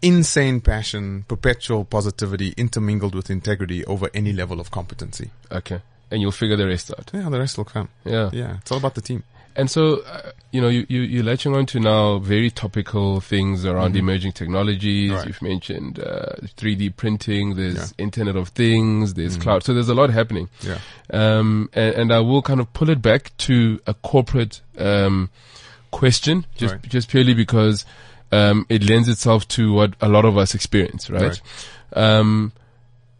insane passion, perpetual positivity intermingled with integrity over any level of competency. Okay. And you'll figure the rest out. Yeah, the rest will come. Yeah. Yeah, it's all about the team. And so, uh, you know, you, you, you're latching on to now very topical things around emerging technologies. Mm-hmm. Right. You've mentioned, uh, 3D printing, there's Internet of Things, there's cloud. So there's a lot happening. Mm-hmm. Yeah. Um, and, and I will kind of pull it back to a corporate, um, question, just, Right. just purely because, um, it lends itself to what a lot of us experience, right? Um,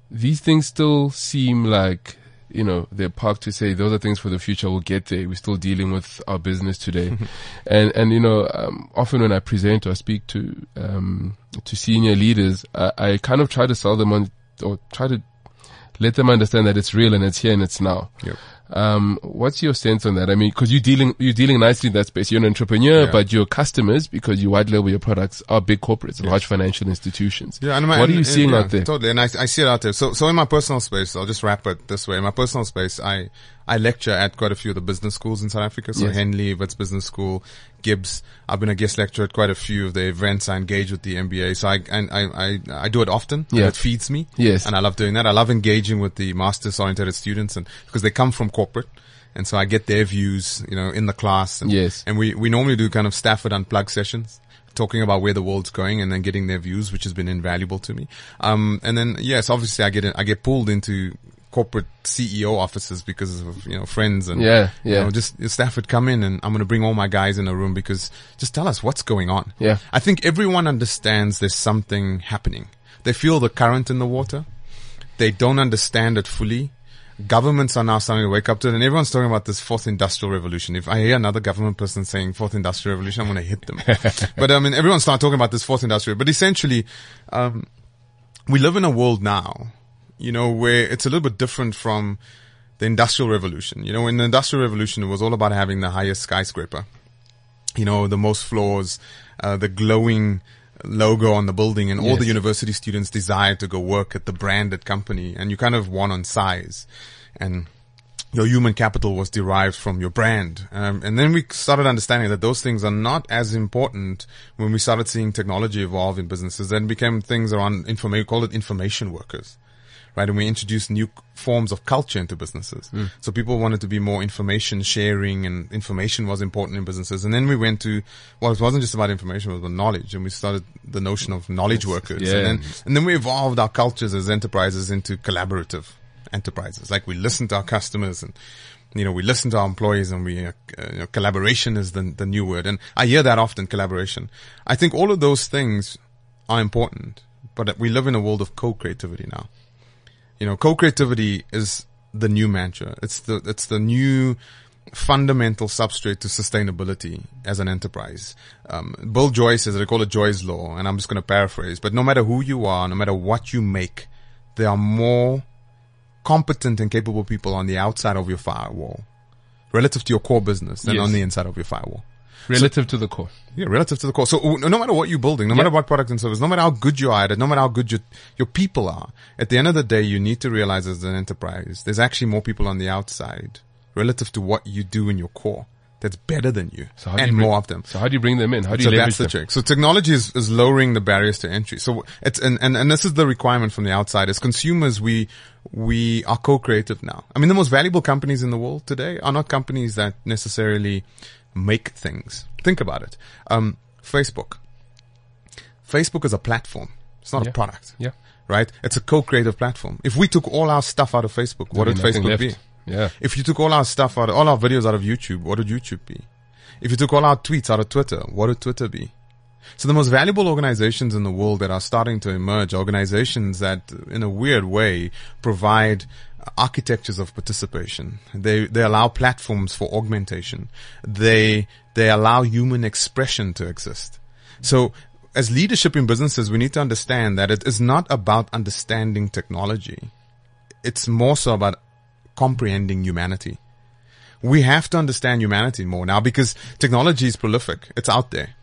these things still seem like, you know, they're parked to say those are things for the future. We'll get there. We're still dealing with our business today. and, and, you know, um, often when I present or speak to, um, to senior leaders, I, I kind of try to sell them on or try to let them understand that it's real and it's here and it's now. Yep. Um, what's your sense on that? I mean, cause you're dealing, you're dealing nicely in that space. You're an entrepreneur, Yeah. but your customers, because you white label your products, are big corporates, large financial institutions. Yeah, and my- what are you seeing yeah, out there? Totally, and I, I see it out there. So, so in my personal space, I'll just wrap it this way. In my personal space, I, I lecture at quite a few of the business schools in South Africa. So Yes. Henley, Wits Business School, GIBS. I've been a guest lecturer at quite a few of the events. I engage with the MBA. So I, and I, I, I do it often. Yeah. It feeds me. Yes. And I love doing that. I love engaging with the masters oriented students and because they come from corporate. And so I get their views, you know, in the class. And, Yes. And we, we normally do kind of Stafford unplugged sessions talking about where the world's going and then getting their views, which has been invaluable to me. Um, and then yes, obviously I get in, I get pulled into corporate CEO offices because of you know friends and Yeah, you yeah. know, just Stafford come in and I'm going to bring all my guys in a room because just tell us what's going on. Yeah. I think everyone understands there's something happening. They feel the current in the water. They don't understand it fully. Governments are now starting to wake up to it and everyone's talking about this fourth industrial revolution. If I hear another government person saying fourth industrial revolution, I'm going to hit them. but I mean, everyone's starting talking about this fourth industrial, but essentially, um, we live in a world now you know, where it's a little bit different from the industrial revolution. You know, in the industrial revolution, it was all about having the highest skyscraper, you know, the most floors, uh, the glowing logo on the building and all the university students desired to go work at the branded company and you kind of won on size and your human capital was derived from your brand. Um, and then we started understanding that those things are not as important when we started seeing technology evolve in businesses. Then became things around information, we call it information workers. Right. And we introduced new forms of culture into businesses. So people wanted to be more information sharing and information was important in businesses. And then we went to, well, it wasn't just about information, it was about knowledge. And we started the notion of knowledge workers. yeah. And then, and then we evolved our cultures as enterprises into collaborative enterprises. Like we listen to our customers and, you know, we listen to our employees and we, uh, you know, collaboration is the, the new word. And I hear that often, collaboration. I think all of those things are important, but we live in a world of co-creativity now. You know, co-creativity is the new mantra. It's the, it's the new fundamental substrate to sustainability as an enterprise. Um, Bill Joyce says, I call it Joy's law, and I'm just going to paraphrase, but no matter who you are, no matter what you make, there are more competent and capable people on the outside of your firewall relative to your core business than Yes. on the inside of your firewall. Relative to the core. Yeah, relative to the core. So no matter what you're building, no matter what product and service, no matter how good you are at it, no matter how good your, your people are, at the end of the day, you need to realize as an enterprise, there's actually more people on the outside relative to what you do in your core that's better than you So and you bring, more of them. So how do you bring them in? How do you So leverage that's the them? trick. So technology is, is lowering the barriers to entry. So it's, and, and, and this is the requirement from the outside. As consumers, we, we are co-creative now. I mean, the most valuable companies in the world today are not companies that necessarily make things. Think about it. Um, Facebook. Facebook is a platform. It's not Yeah. a product. Yeah. Right? It's a co-creative platform. If we took all our stuff out of Facebook, what There'd would Facebook left. be? Yeah. If you took all our stuff out, of, all our videos out of YouTube, what would YouTube be? If you took all our tweets out of Twitter, what would Twitter be? So the most valuable organizations in the world that are starting to emerge, organizations that in a weird way provide architectures of participation. They, they allow platforms for augmentation. They, they allow human expression to exist. So as leadership in businesses, we need to understand that it is not about understanding technology. It's more so about comprehending humanity. We have to understand humanity more now because technology is prolific. It's out there.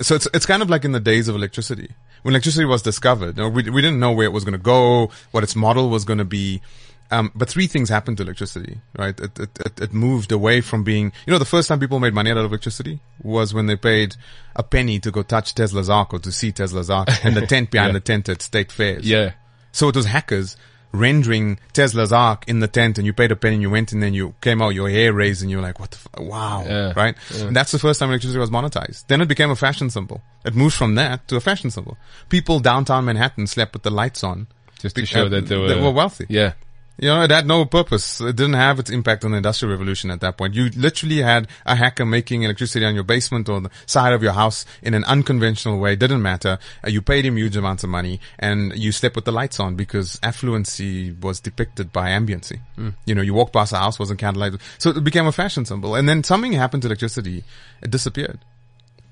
So it's, it's kind of like in the days of electricity. When electricity was discovered, you know, we, we didn't know where it was going to go, what its model was going to be. Um, but three things happened to electricity, right? It, it, it, it moved away from being, you know, the first time people made money out of electricity was when they paid a penny to go touch Tesla's arc or to see Tesla's arc and the tent behind Yeah. the tent at state fairs. Yeah. So it was hackers rendering Tesla's arc in the tent and you paid a penny and you went and then you came out, your hair raised and you're like, what the, f- wow. Yeah. Right? And that's the first time electricity was monetized. Then it became a fashion symbol. It moved from that to a fashion symbol. People downtown Manhattan slept with the lights on. Just to Be- show uh, that they were, they were wealthy. Yeah. You know, it had no purpose. It didn't have its impact on the industrial revolution at that point. You literally had a hacker making electricity on your basement or the side of your house in an unconventional way. It didn't matter. Uh, you paid him huge amounts of money and you slept with the lights on because affluency was depicted by ambiency. You know, you walked past a house, wasn't candlelight. So it became a fashion symbol. And then something happened to electricity. It disappeared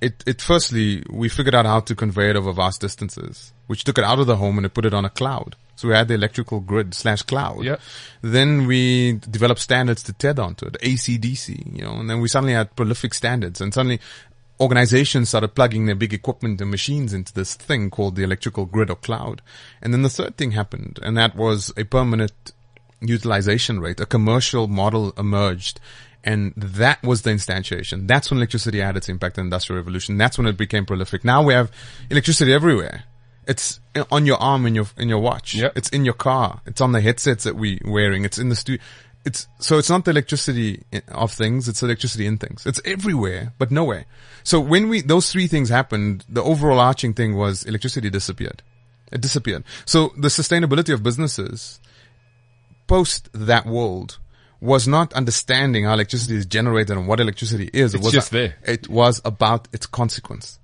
it, it firstly, we figured out how to convey it over vast distances, which took it out of the home and it put it on a cloud. So we had the electrical grid slash cloud. Yeah. Then we developed standards to TED onto it, ACDC, you know, and then we suddenly had prolific standards and suddenly organizations started plugging their big equipment and machines into this thing called the electrical grid or cloud. And then the third thing happened and that was a permanent utilization rate, a commercial model emerged. And that was the instantiation. That's when electricity had its impact in the industrial revolution. That's when it became prolific. Now we have electricity everywhere. It's on your arm in your, in your watch. Yep. It's in your car. It's on the headsets that we wearing. It's in the studio. It's, so it's not the electricity of things. It's electricity in things. It's everywhere, but nowhere. So when we, those three things happened, the overall arching thing was electricity disappeared. It disappeared. So the sustainability of businesses post that world was not understanding how electricity is generated and what electricity is. It's it was just there. It was about its consequence,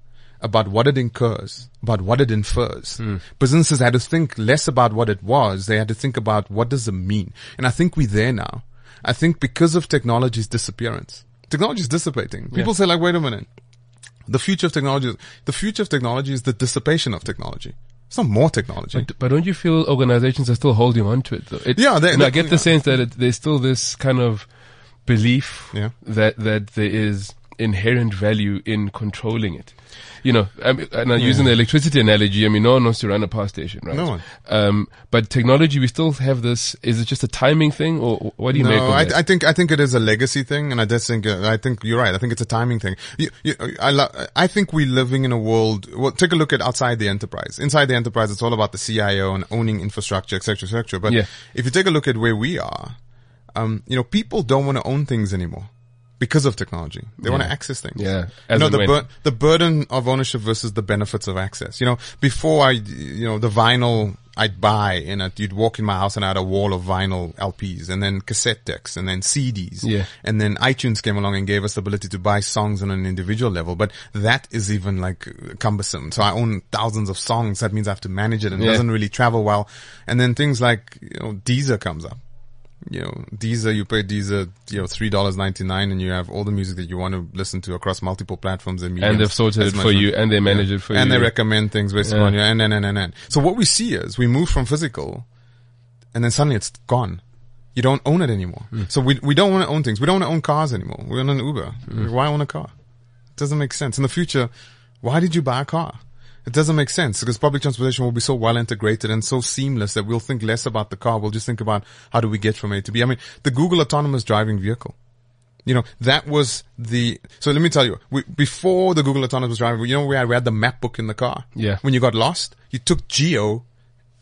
about what it incurs, about what it infers. Hmm. Businesses had to think less about what it was. They had to think about what does it mean. And I think we're there now. I think because of technology's disappearance, technology is dissipating. People say like, wait a minute. The future of technology, the future of technology is the dissipation of technology. It's not more technology. But, but don't you feel organizations are still holding on to it though? It, Yeah, they- know, I get the sense that it, there's still this kind of belief Yeah. that, that there is inherent value in controlling it. You know, I mean, and I'm using the electricity analogy. I mean, no one wants to run a power station, right? No one. Um, but technology, we still have this. Is it just a timing thing, or what do you make no, of I, that? I think I think it is a legacy thing, and I just think uh, I think you're right. I think it's a timing thing. You, you, I lo- I think we're living in a world. Well, take a look at outside the enterprise. Inside the enterprise, it's all about the CIO and owning infrastructure, etc., etc. But Yeah. if you take a look at where we are, um, you know, people don't want to own things anymore because of technology. They want to access things. Yeah, You know, the, bur- the burden of ownership versus the benefits of access. You know, before I, you know, the vinyl I'd buy and I'd, you'd walk in my house and I had a wall of vinyl LPs and then cassette decks and then CDs. Yeah. And then iTunes came along and gave us the ability to buy songs on an individual level. But that is even like cumbersome. So I own thousands of songs. That means I have to manage it and it doesn't really travel well. And then things like, you know, Deezer comes up you know, Deezer, you pay Deezer, you know, three dollars ninety nine, and you have all the music that you want to listen to across multiple platforms and mediums. and they've sorted it for you, and they manage it for and you. And they recommend things based Yeah. upon you, and and and and and. So what we see is we move from physical, and then suddenly it's gone. You don't own it anymore. Hmm. So we we don't want to own things. We don't want to own cars anymore. We own an Uber. Hmm. Why own a car? It doesn't make sense. In the future, why did you buy a car? It doesn't make sense because public transportation will be so well integrated and so seamless that we'll think less about the car. We'll just think about how do we get from A to B. I mean, the Google autonomous driving vehicle. You know, that was the, so let me tell you, we, before the Google autonomous driving, you know where I had the map book in the car? Yeah. When you got lost, you took Geo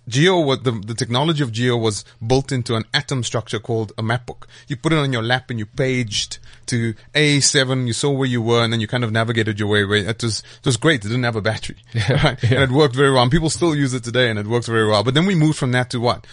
Geo, what the, the technology of Geo was built into an atom structure called a map book. You put it on your lap and you paged to A7, you saw where you were and then you kind of navigated your way. It was, it was great. It didn't have a battery. right? And it worked very well. And people still use it today and it works very well. But then we moved from that to what?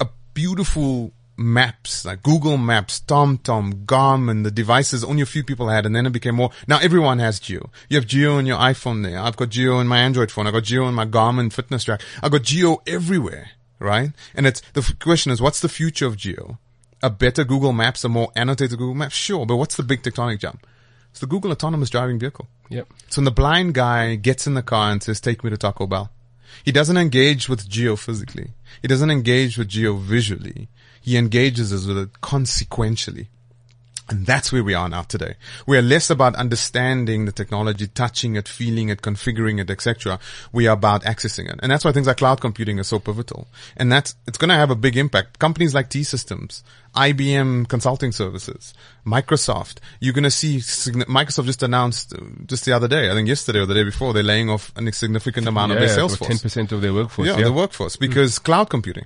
A beautiful maps, like Google Maps, TomTom, Garmin, the devices only a few people had, and then it became more. Now everyone has Geo. You have Geo on your iPhone there. I've got Geo in my Android phone. I've got Geo in my Garmin fitness track. I've got Geo everywhere, right? And it's, the question is, what's the future of Geo? A better Google Maps, a more annotated Google Maps? Sure, but what's the big tectonic jump? It's the Google autonomous driving vehicle. Yep. So when the blind guy gets in the car and says, take me to Taco Bell, he doesn't engage with Geo physically. He doesn't engage with Geo visually. He engages us with it consequentially. And that's where we are now today. We are less about understanding the technology, touching it, feeling it, configuring it, etc. We are about accessing it. And that's why things like cloud computing are so pivotal. And that's, it's going to have a big impact. Companies like T-Systems, IBM consulting services, Microsoft, you're going to see, Microsoft just announced uh, just the other day, I think yesterday or the day before, they're laying off a significant amount of their sales force. ten percent of their workforce. Yeah, Yeah, the workforce because cloud computing.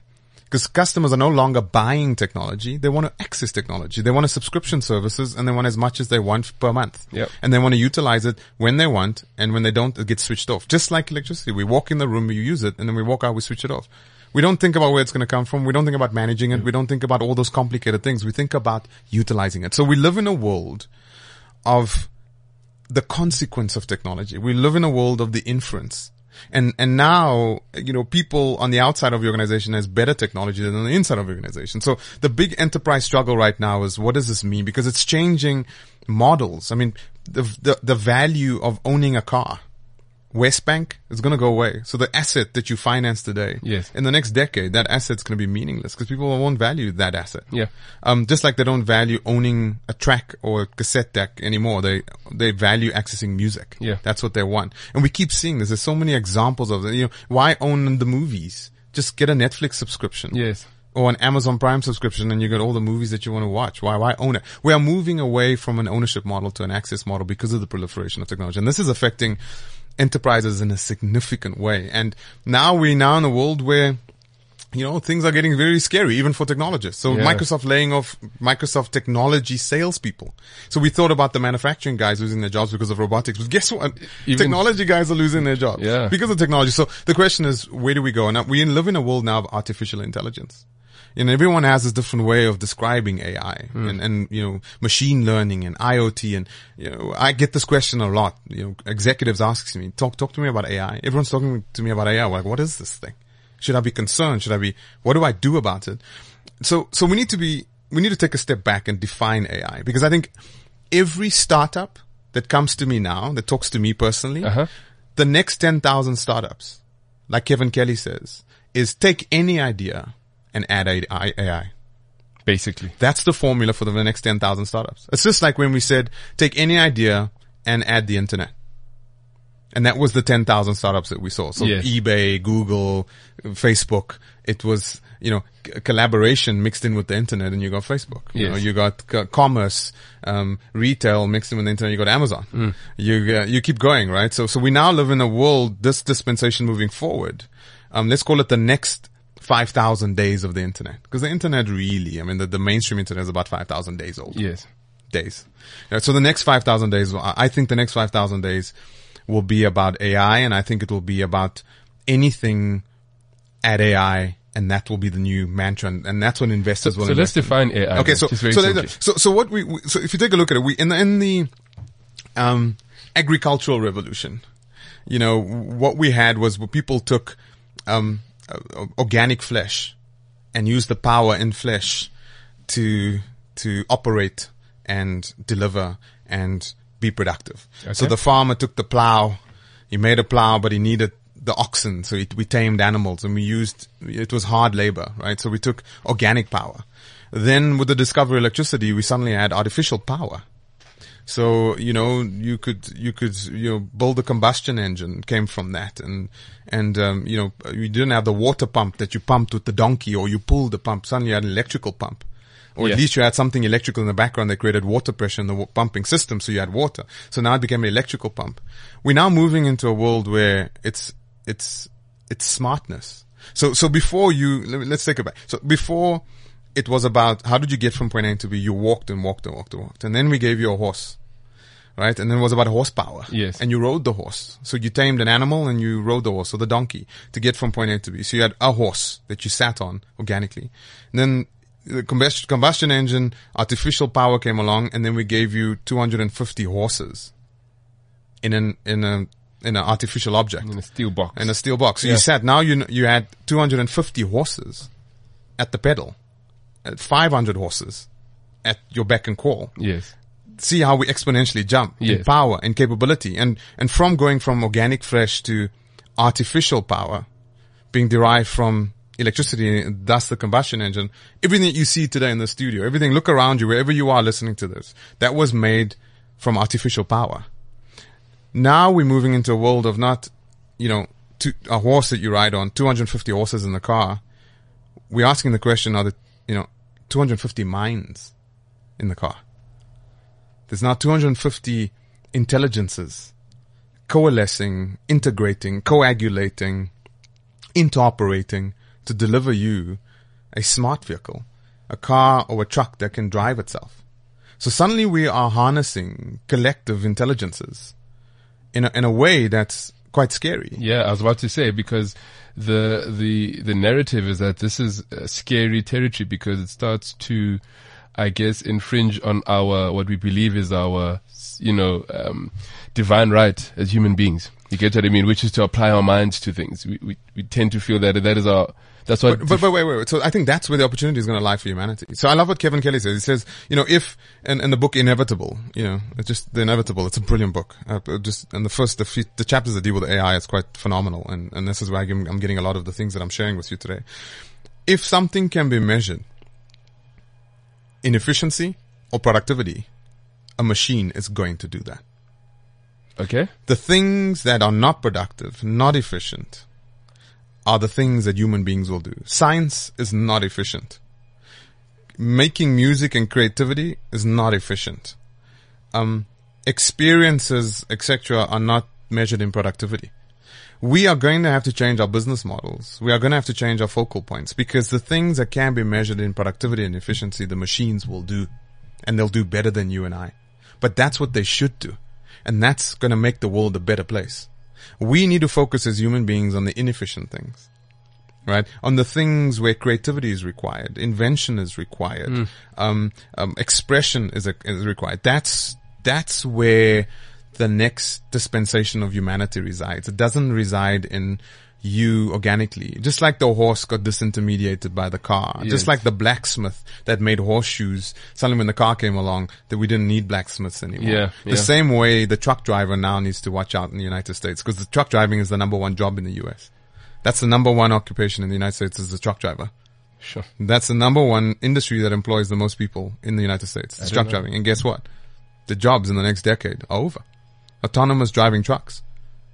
Because customers are no longer buying technology; they want to access technology. They want a subscription services, and they want as much as they want per month. Yep. And they want to utilize it when they want, and when they don't, it gets switched off. Just like electricity, we walk in the room, we use it, and then we walk out, we switch it off. We don't think about where it's going to come from. We don't think about managing it. We don't think about all those complicated things. We think about utilizing it. So we live in a world of the consequence of technology. We live in a world of the inference. And, and now, you know, people on the outside of the organization has better technology than on the inside of the organization. So the big enterprise struggle right now is what does this mean? Because it's changing models. I mean, the, the, the value of owning a car. WesBank is going to go away. So the asset that you finance today, Yes. in the next decade, that asset's going to be meaningless because people won't value that asset. Yeah. Um, just like they don't value owning a track or a cassette deck anymore. They, they value accessing music. Yeah. That's what they want. And we keep seeing this. There's so many examples of it. You know, why own the movies? Just get a Netflix subscription. Yes. Or an Amazon Prime subscription and you get all the movies that you want to watch. Why, why own it? We are moving away from an ownership model to an access model because of the proliferation of technology. And this is affecting enterprises in a significant way. And now we're now in a world where you know, things are getting very scary, even for technologists. So Yeah. Microsoft laying off Microsoft technology salespeople. So we thought about the manufacturing guys losing their jobs because of robotics, but guess what? Even- technology guys are losing their jobs Yeah. because of technology. So the question is, where do we go? And we live in a world now of artificial intelligence. You know, everyone has a different way of describing AI and, and, you know, machine learning and IoT. And, you know, I get this question a lot. You know, executives asking me, talk, talk to me about AI. Everyone's talking to me about AI. We're like, what is this thing? Should I be concerned? Should I be, what do I do about it? So, so we need to be, we need to take a step back and define AI because I think every startup that comes to me now, that talks to me personally, Uh-huh. the next 10,000 startups like Kevin Kelly says, is take any idea and add AI. AI. Basically. That's the formula for the next 10,000 startups. It's just like when we said, take any idea and add the internet. And that was the 10,000 startups that we saw. So Yes. eBay, Google, Facebook. It was, you know, c- collaboration mixed in with the internet and you got Facebook. You Yes. know, you got c- commerce, um, retail mixed in with the internet. You got Amazon. Mm. You, uh, you keep going, right? So, so we now live in a world, this dispensation moving forward. Um, let's call it the next 5,000 days of the internet. Because the internet really, I mean, the, the mainstream internet is about 5,000 days old Yes. days. So the next 5,000 days, I think the next 5,000 days will be about AI and I think it will be about anything at AI and that will be the new mantra and, and that's what investors will So let's in. define AI. Okay, so so, so so what we, we so if you take a look at it, we in the in the um agricultural revolution, you know what we had was where people took um uh, organic flesh and use the power in flesh to to operate and deliver and be productive. So the farmer took the plow, he made a plow, but he needed the oxen. So it, we tamed animals and we used, it was hard labor, right? So we took organic power. Then with the discovery of electricity, we suddenly had artificial power. So, you know, you could, you could, you know, build a combustion engine came from that. And, and, um, you know, you didn't have the water pump that you pumped with the donkey or you pulled the pump. Suddenly you had an electrical pump. Or Yeah. at least you had something electrical in the background that created water pressure in the wa- pumping system. So you had water. So now it became an electrical pump. We're now moving into a world where it's, it's, it's smartness. So, so before you, let me- let's take it back. So before it was about how did you get from point A to B? You walked and walked and walked and walked. And then we gave you a horse. Right? And then it was about horsepower. Yes. And you rode the horse. So you tamed an animal and you rode the horse or the donkey to get from point A to B. So you had a horse that you sat on organically. And then the combustion, combustion engine, artificial power came along and then we gave you 250 horses in an, in a, in an artificial object in a steel box. in a steel box. So Yeah. you sat, now you, you had 250 horses at the pedal, 500 horses at your beck and call. yes. See how we exponentially jump in power and capability. And, and from going from organic fresh to artificial power being derived from electricity, thus the combustion engine, everything that you see today in the studio, everything, look around you, wherever you are listening to this, that was made from artificial power. Now we're moving into a world of not, you know, two, a horse that you ride on, 250 horses in the car. We're asking the question, are the, you know, 250 minds in the car? There's now 250 intelligences coalescing, integrating, coagulating, interoperating to deliver you a smart vehicle, a car or a truck that can drive itself. So suddenly we are harnessing collective intelligences in a, in a way that's quite scary. Yeah, I was about to say because the the the narrative is that this is scary territory because it starts to, I guess, infringe on our what we believe is our you know um, divine right as human beings. You get what I mean? Which is to apply our minds to things. We we, we tend to feel that that is our that's what. But, but, but wait, wait, wait. So I think that's where the opportunity is going to lie for humanity. So I love what Kevin Kelly says. He says, you know, if, and, in the book Inevitable, you know, it's just the inevitable. It's a brilliant book. Uh, just, and the first, the, few, the chapters that deal with AI is quite phenomenal. And, and this is where I'm, I'm getting a lot of the things that I'm sharing with you today. If something can be measured in efficiency or productivity, a machine is going to do that. okay. The things that are not productive, not efficient, are the things that human beings will do. Science is not efficient. Making music and creativity is not efficient. Um, experiences, etc., are not measured in productivity. We are going to have to change our business models. We are going to have to change our focal points because the things that can be measured in productivity and efficiency, the machines will do, and they'll do better than you and I. But that's what they should do. And that's going to make the world a better place. We need to focus as human beings on the inefficient things, right? On the things where creativity is required, invention is required, um, um, expression is, a, is required. That's, that's where the next dispensation of humanity resides. It doesn't reside in you organically. Just like the horse got disintermediated by the car. Yes. Just like the blacksmith that made horseshoes. Suddenly when the car came along, that we didn't need blacksmiths anymore. Yeah, The yeah. same way the truck driver now needs to watch out in the United States because the truck driving is the number one job in the US. That's the number one occupation in the United States is the truck driver. Sure. That's the number one industry that employs the most people in the United States. It's truck know. driving. And guess what? The jobs in the next decade are over. Autonomous driving trucks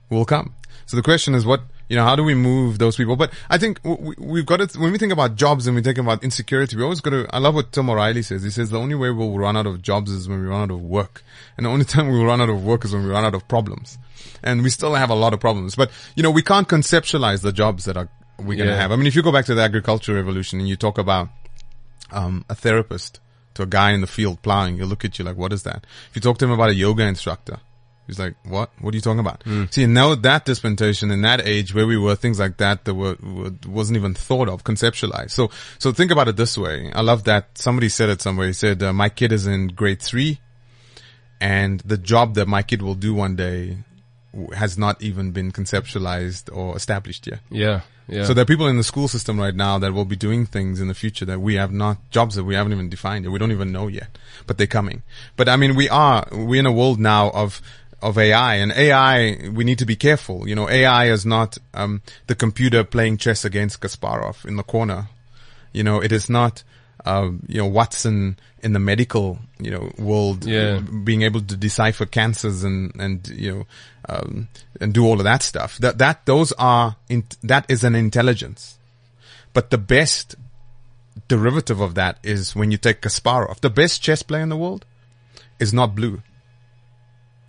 will come. So the question is what, you know, how do we move those people? But I think we, we've got it. when we think about jobs and we think about insecurity, we always got to, I love what Tim O'Reilly says. He says the only way we'll run out of jobs is when we run out of work. And the only time we will run out of work is when we run out of problems. And we still have a lot of problems. But, you know, we can't conceptualize the jobs that are, we're going to Yeah. have. I mean, if you go back to the agricultural revolution and you talk about, um, a therapist to a guy in the field plowing, he'll look at you like, what is that? If you talk to him about a yoga instructor, he's like, what? What are you talking about? See, now that dispensation in that age where we were, things like that that were, were wasn't even thought of, conceptualized. So, so think about it this way. I love that somebody said it somewhere. He said, uh, my kid is in grade three and the job that my kid will do one day has not even been conceptualized or established yet. Yeah. Yeah. So there are people in the school system right now that will be doing things in the future that we have not, jobs that we haven't even defined yet. We don't even know yet, but they're coming. But I mean, we are, we're in a world now of, of AI and AI, we need to be careful. You know, AI is not, um, the computer playing chess against Kasparov in the corner. You know, it is not, um, you know, Watson in the medical, you know, world, Yeah. being able to decipher cancers and, and, you know, um, and do all of that stuff. That, that, those are, in, that is an intelligence. But the best derivative of that is when you take Kasparov, the best chess player in the world is not blue.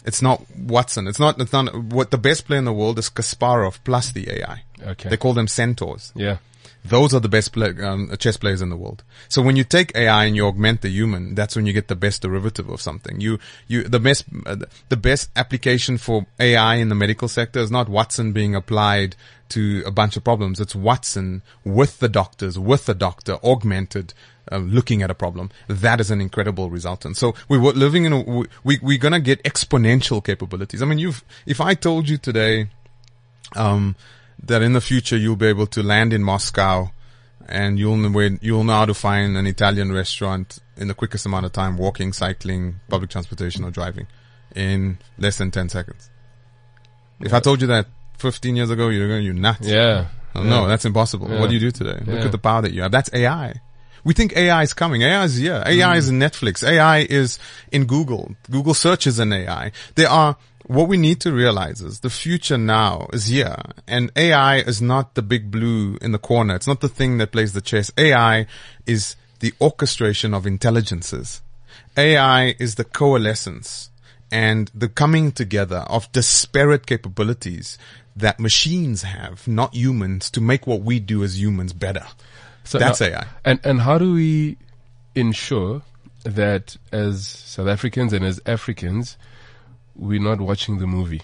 It's not Watson. It's not, it's not, what the best player in the world is Kasparov plus the AI. okay. They call them centaurs. yeah. Those are the best play, um, chess players in the world. So when you take AI and you augment the human, that's when you get the best derivative of something. You, you, the best, uh, the best application for AI in the medical sector is not Watson being applied to a bunch of problems. It's Watson with the doctors, with the doctor, augmented, uh, looking at a problem. That is an incredible resultant. So we were living in a, we, we, we're gonna get exponential capabilities. I mean, you've, if I told you today, um, that in the future you'll be able to land in Moscow and you'll know where, you'll know how to find an Italian restaurant in the quickest amount of time, walking, cycling, public transportation or driving in less than 10 seconds. If I told you that 15 years ago, you're going, you're nuts. Yeah. Oh, Yeah. No, that's impossible. Yeah. What do you do today? Look at the power that you have. That's AI. We think AI is coming. AI is here. AI mm. is in Netflix. AI is in Google. Google search is an AI. There are, what we need to realize is the future now is here and AI is not the big blue in the corner. It's not the thing that plays the chess. AI is the orchestration of intelligences. AI is the coalescence and the coming together of disparate capabilities that machines have, not humans, to make what we do as humans better. So That's now- AI. And and how do we ensure that as South Africans and as Africans, we're not watching the movie?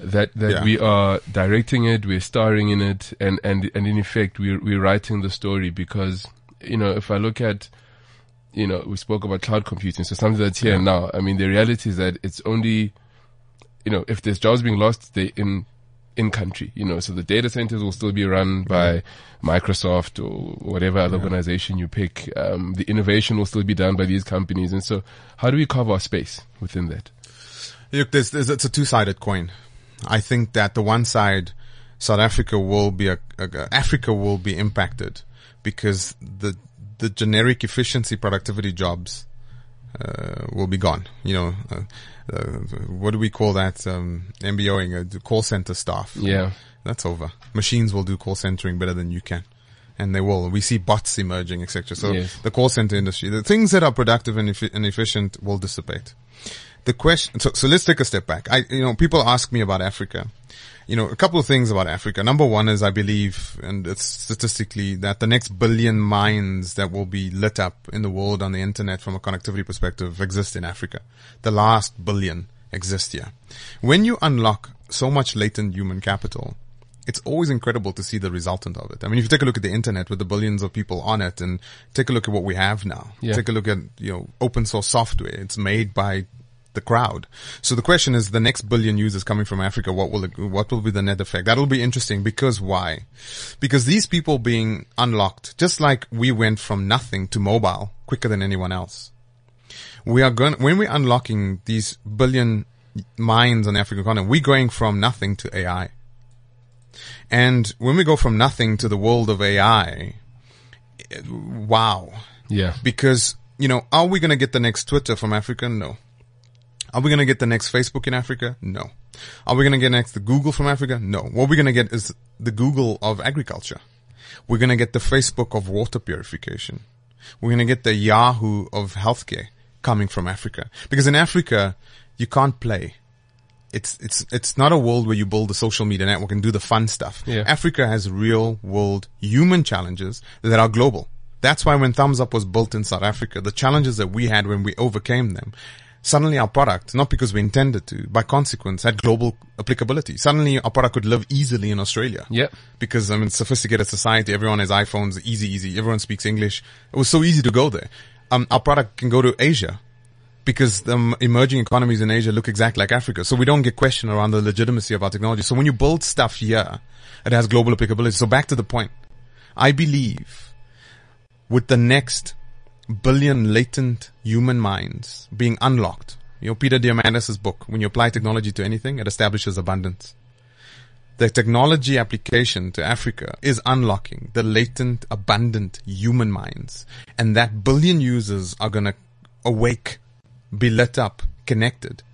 That that Yeah. we are directing it, we're starring in it, and and and in effect, we're we're writing the story because you know if I look at you know, we spoke about cloud computing, so something that's here now. I mean, the reality is that it's only, you know, if there's jobs being lost, they in in country, you know, so the data centers will still be run by Microsoft or whatever other organization you pick. Um, the innovation will still be done by these companies, and so how do we carve our space within that? Look, there's, there's, it's a two-sided coin. I think that the one side, South Africa will be a, a- Africa will be impacted because the the generic efficiency productivity jobs uh, will be gone. You know, uh, uh, what do we call that? Um, MBOing, uh, call center staff. Yeah, That's over. Machines will do call centering better than you can. And they will. We see bots emerging, etc. So Yes. the call center industry, the things that are productive and, effi- and efficient will dissipate. The question, so, so let's take a step back. I, you know, people ask me about Africa. You know, a couple of things about Africa. Number one is I believe, and it's statistically, that the next billion minds that will be lit up in the world on the internet from a connectivity perspective exist in Africa. The last billion exist here. When you unlock so much latent human capital, it's always incredible to see the resultant of it. I mean, if you take a look at the internet with the billions of people on it and take a look at what we have now, Yeah. take a look at, you know, open source software. It's made by the crowd. So the question is the next billion users coming from Africa, what will it, what will be the net effect? That'll be interesting because why? Because these people being unlocked, just like we went from nothing to mobile quicker than anyone else. We are going, when we're unlocking these billion minds on the African continent, we're going from nothing to AI. And when we go from nothing to the world of AI, wow. Yeah. Because, you know, are we going to get the next Twitter from Africa? No. Are we going to get the next Facebook in Africa? No. Are we going to get next the Google from Africa? No. What we're going to get is the Google of agriculture. We're going to get the Facebook of water purification. We're going to get the Yahoo of healthcare coming from Africa. Because in Africa, you can't play. It's, it's, it's not a world where you build a social media network and do the fun stuff. Yeah. Africa has real world human challenges that are global. That's why when Thumbzup was built in South Africa, the challenges that we had when we overcame them, suddenly our product, not because we intended to, by consequence, had global applicability. Suddenly our product could live easily in Australia. Yeah. Because I mean, sophisticated society, everyone has iPhones, easy, easy. Everyone speaks English. It was so easy to go there. Um, our product can go to Asia because the um, emerging economies in Asia look exactly like Africa. So we don't get questioned around the legitimacy of our technology. So when you build stuff here, it has global applicability. So back to the point. I believe with the next billion latent human minds being unlocked, you know, Peter Diamandis' book, when you apply technology to anything, it establishes abundance. The technology application to Africa is unlocking the latent, abundant human minds. And that billion users are going to awake, be lit up, connected,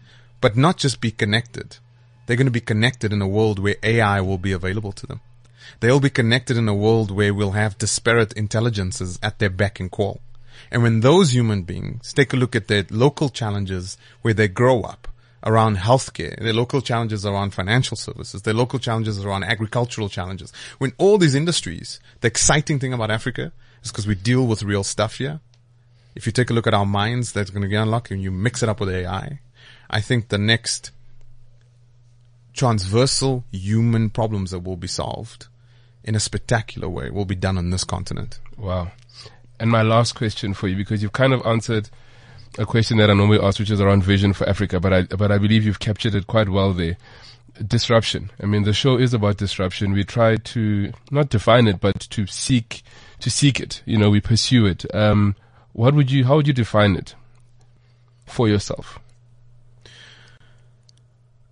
but not just be connected. They're going to be connected in a world where AI will be available to them. They'll be connected in a world where we'll have disparate intelligences at their beck and call. And when those human beings take a look at their local challenges where they grow up around healthcare, their local challenges around financial services, their local challenges around agricultural challenges, when all these industries, the exciting thing about Africa is because we deal with real stuff here. If you take a look at our minds, that's going to get unlocked and you mix it up with AI. I think the next transversal human problems that will be solved in a spectacular way will be done on this continent. Wow. And my last question for you, because you've kind of answered a question that I normally ask, which is around vision for Africa, but I, but I believe you've captured it quite well there. Disruption. I mean, the show is about disruption. We try to not define it, but to seek, to seek it. You know, we pursue it. Um, what would you, how would you define it for yourself?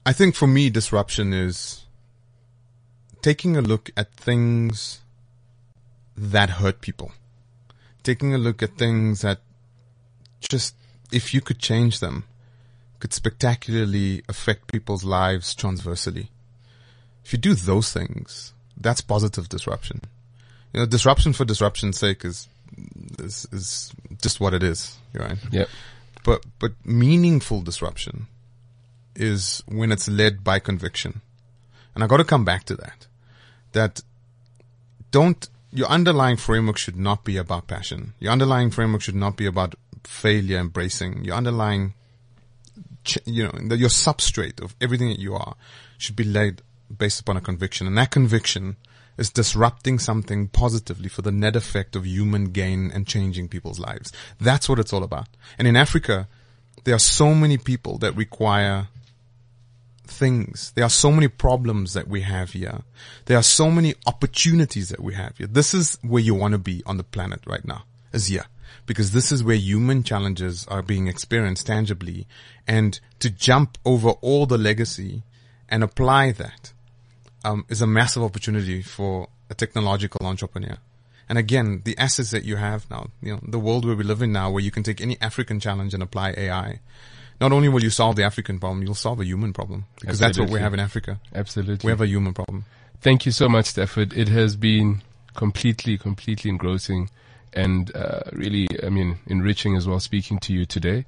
I think for me, disruption is taking a look at things that hurt people. Taking a look at things that just, if you could change them, could spectacularly affect people's lives transversely. If you do those things, that's positive disruption. You know, disruption for disruption's sake is, is, is just what it is, right? Yep. But, but meaningful disruption is when it's led by conviction. And I got to come back to that. That don't, your underlying framework should not be about passion. Your underlying framework should not be about failure embracing. Your underlying, you know, your substrate of everything that you are should be laid based upon a conviction. And that conviction is disrupting something positively for the net effect of human gain and changing people's lives. That's what it's all about. And in Africa, there are so many people that require things. There are so many problems that we have here. There are so many opportunities that we have here. This is where you want to be on the planet right now, is here. Because this is where human challenges are being experienced tangibly and to jump over all the legacy and apply that um, is a massive opportunity for a technological entrepreneur. And again, the assets that you have now, you know, the world where we live in now, where you can take any African challenge and apply AI. Not only will you solve the African problem, you'll solve a human problem because that's what we have in Africa. Absolutely. We have a human problem. Thank you so much, Stafford. It has been completely, completely engrossing and uh, really, I mean, enriching as well speaking to you today.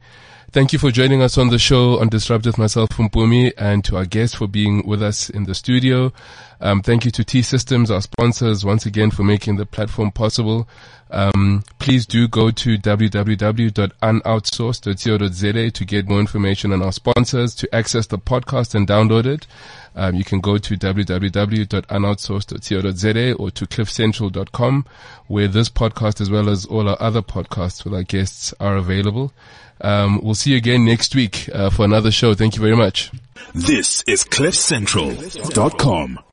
Thank you for joining us on the show on Disrupt with myself, Fumpumi, and to our guests for being with us in the studio. Um, thank you to T Systems, our sponsors, once again for making the platform possible. Um, please do go to www.unoutsourced.co.za to get more information on our sponsors, to access the podcast and download it. Um, you can go to www.unoutsourced.co.za or to cliffcentral.com where this podcast as well as all our other podcasts with our guests are available. Um, we'll see you again next week uh, for another show. Thank you very much. This is CliffCentral.com.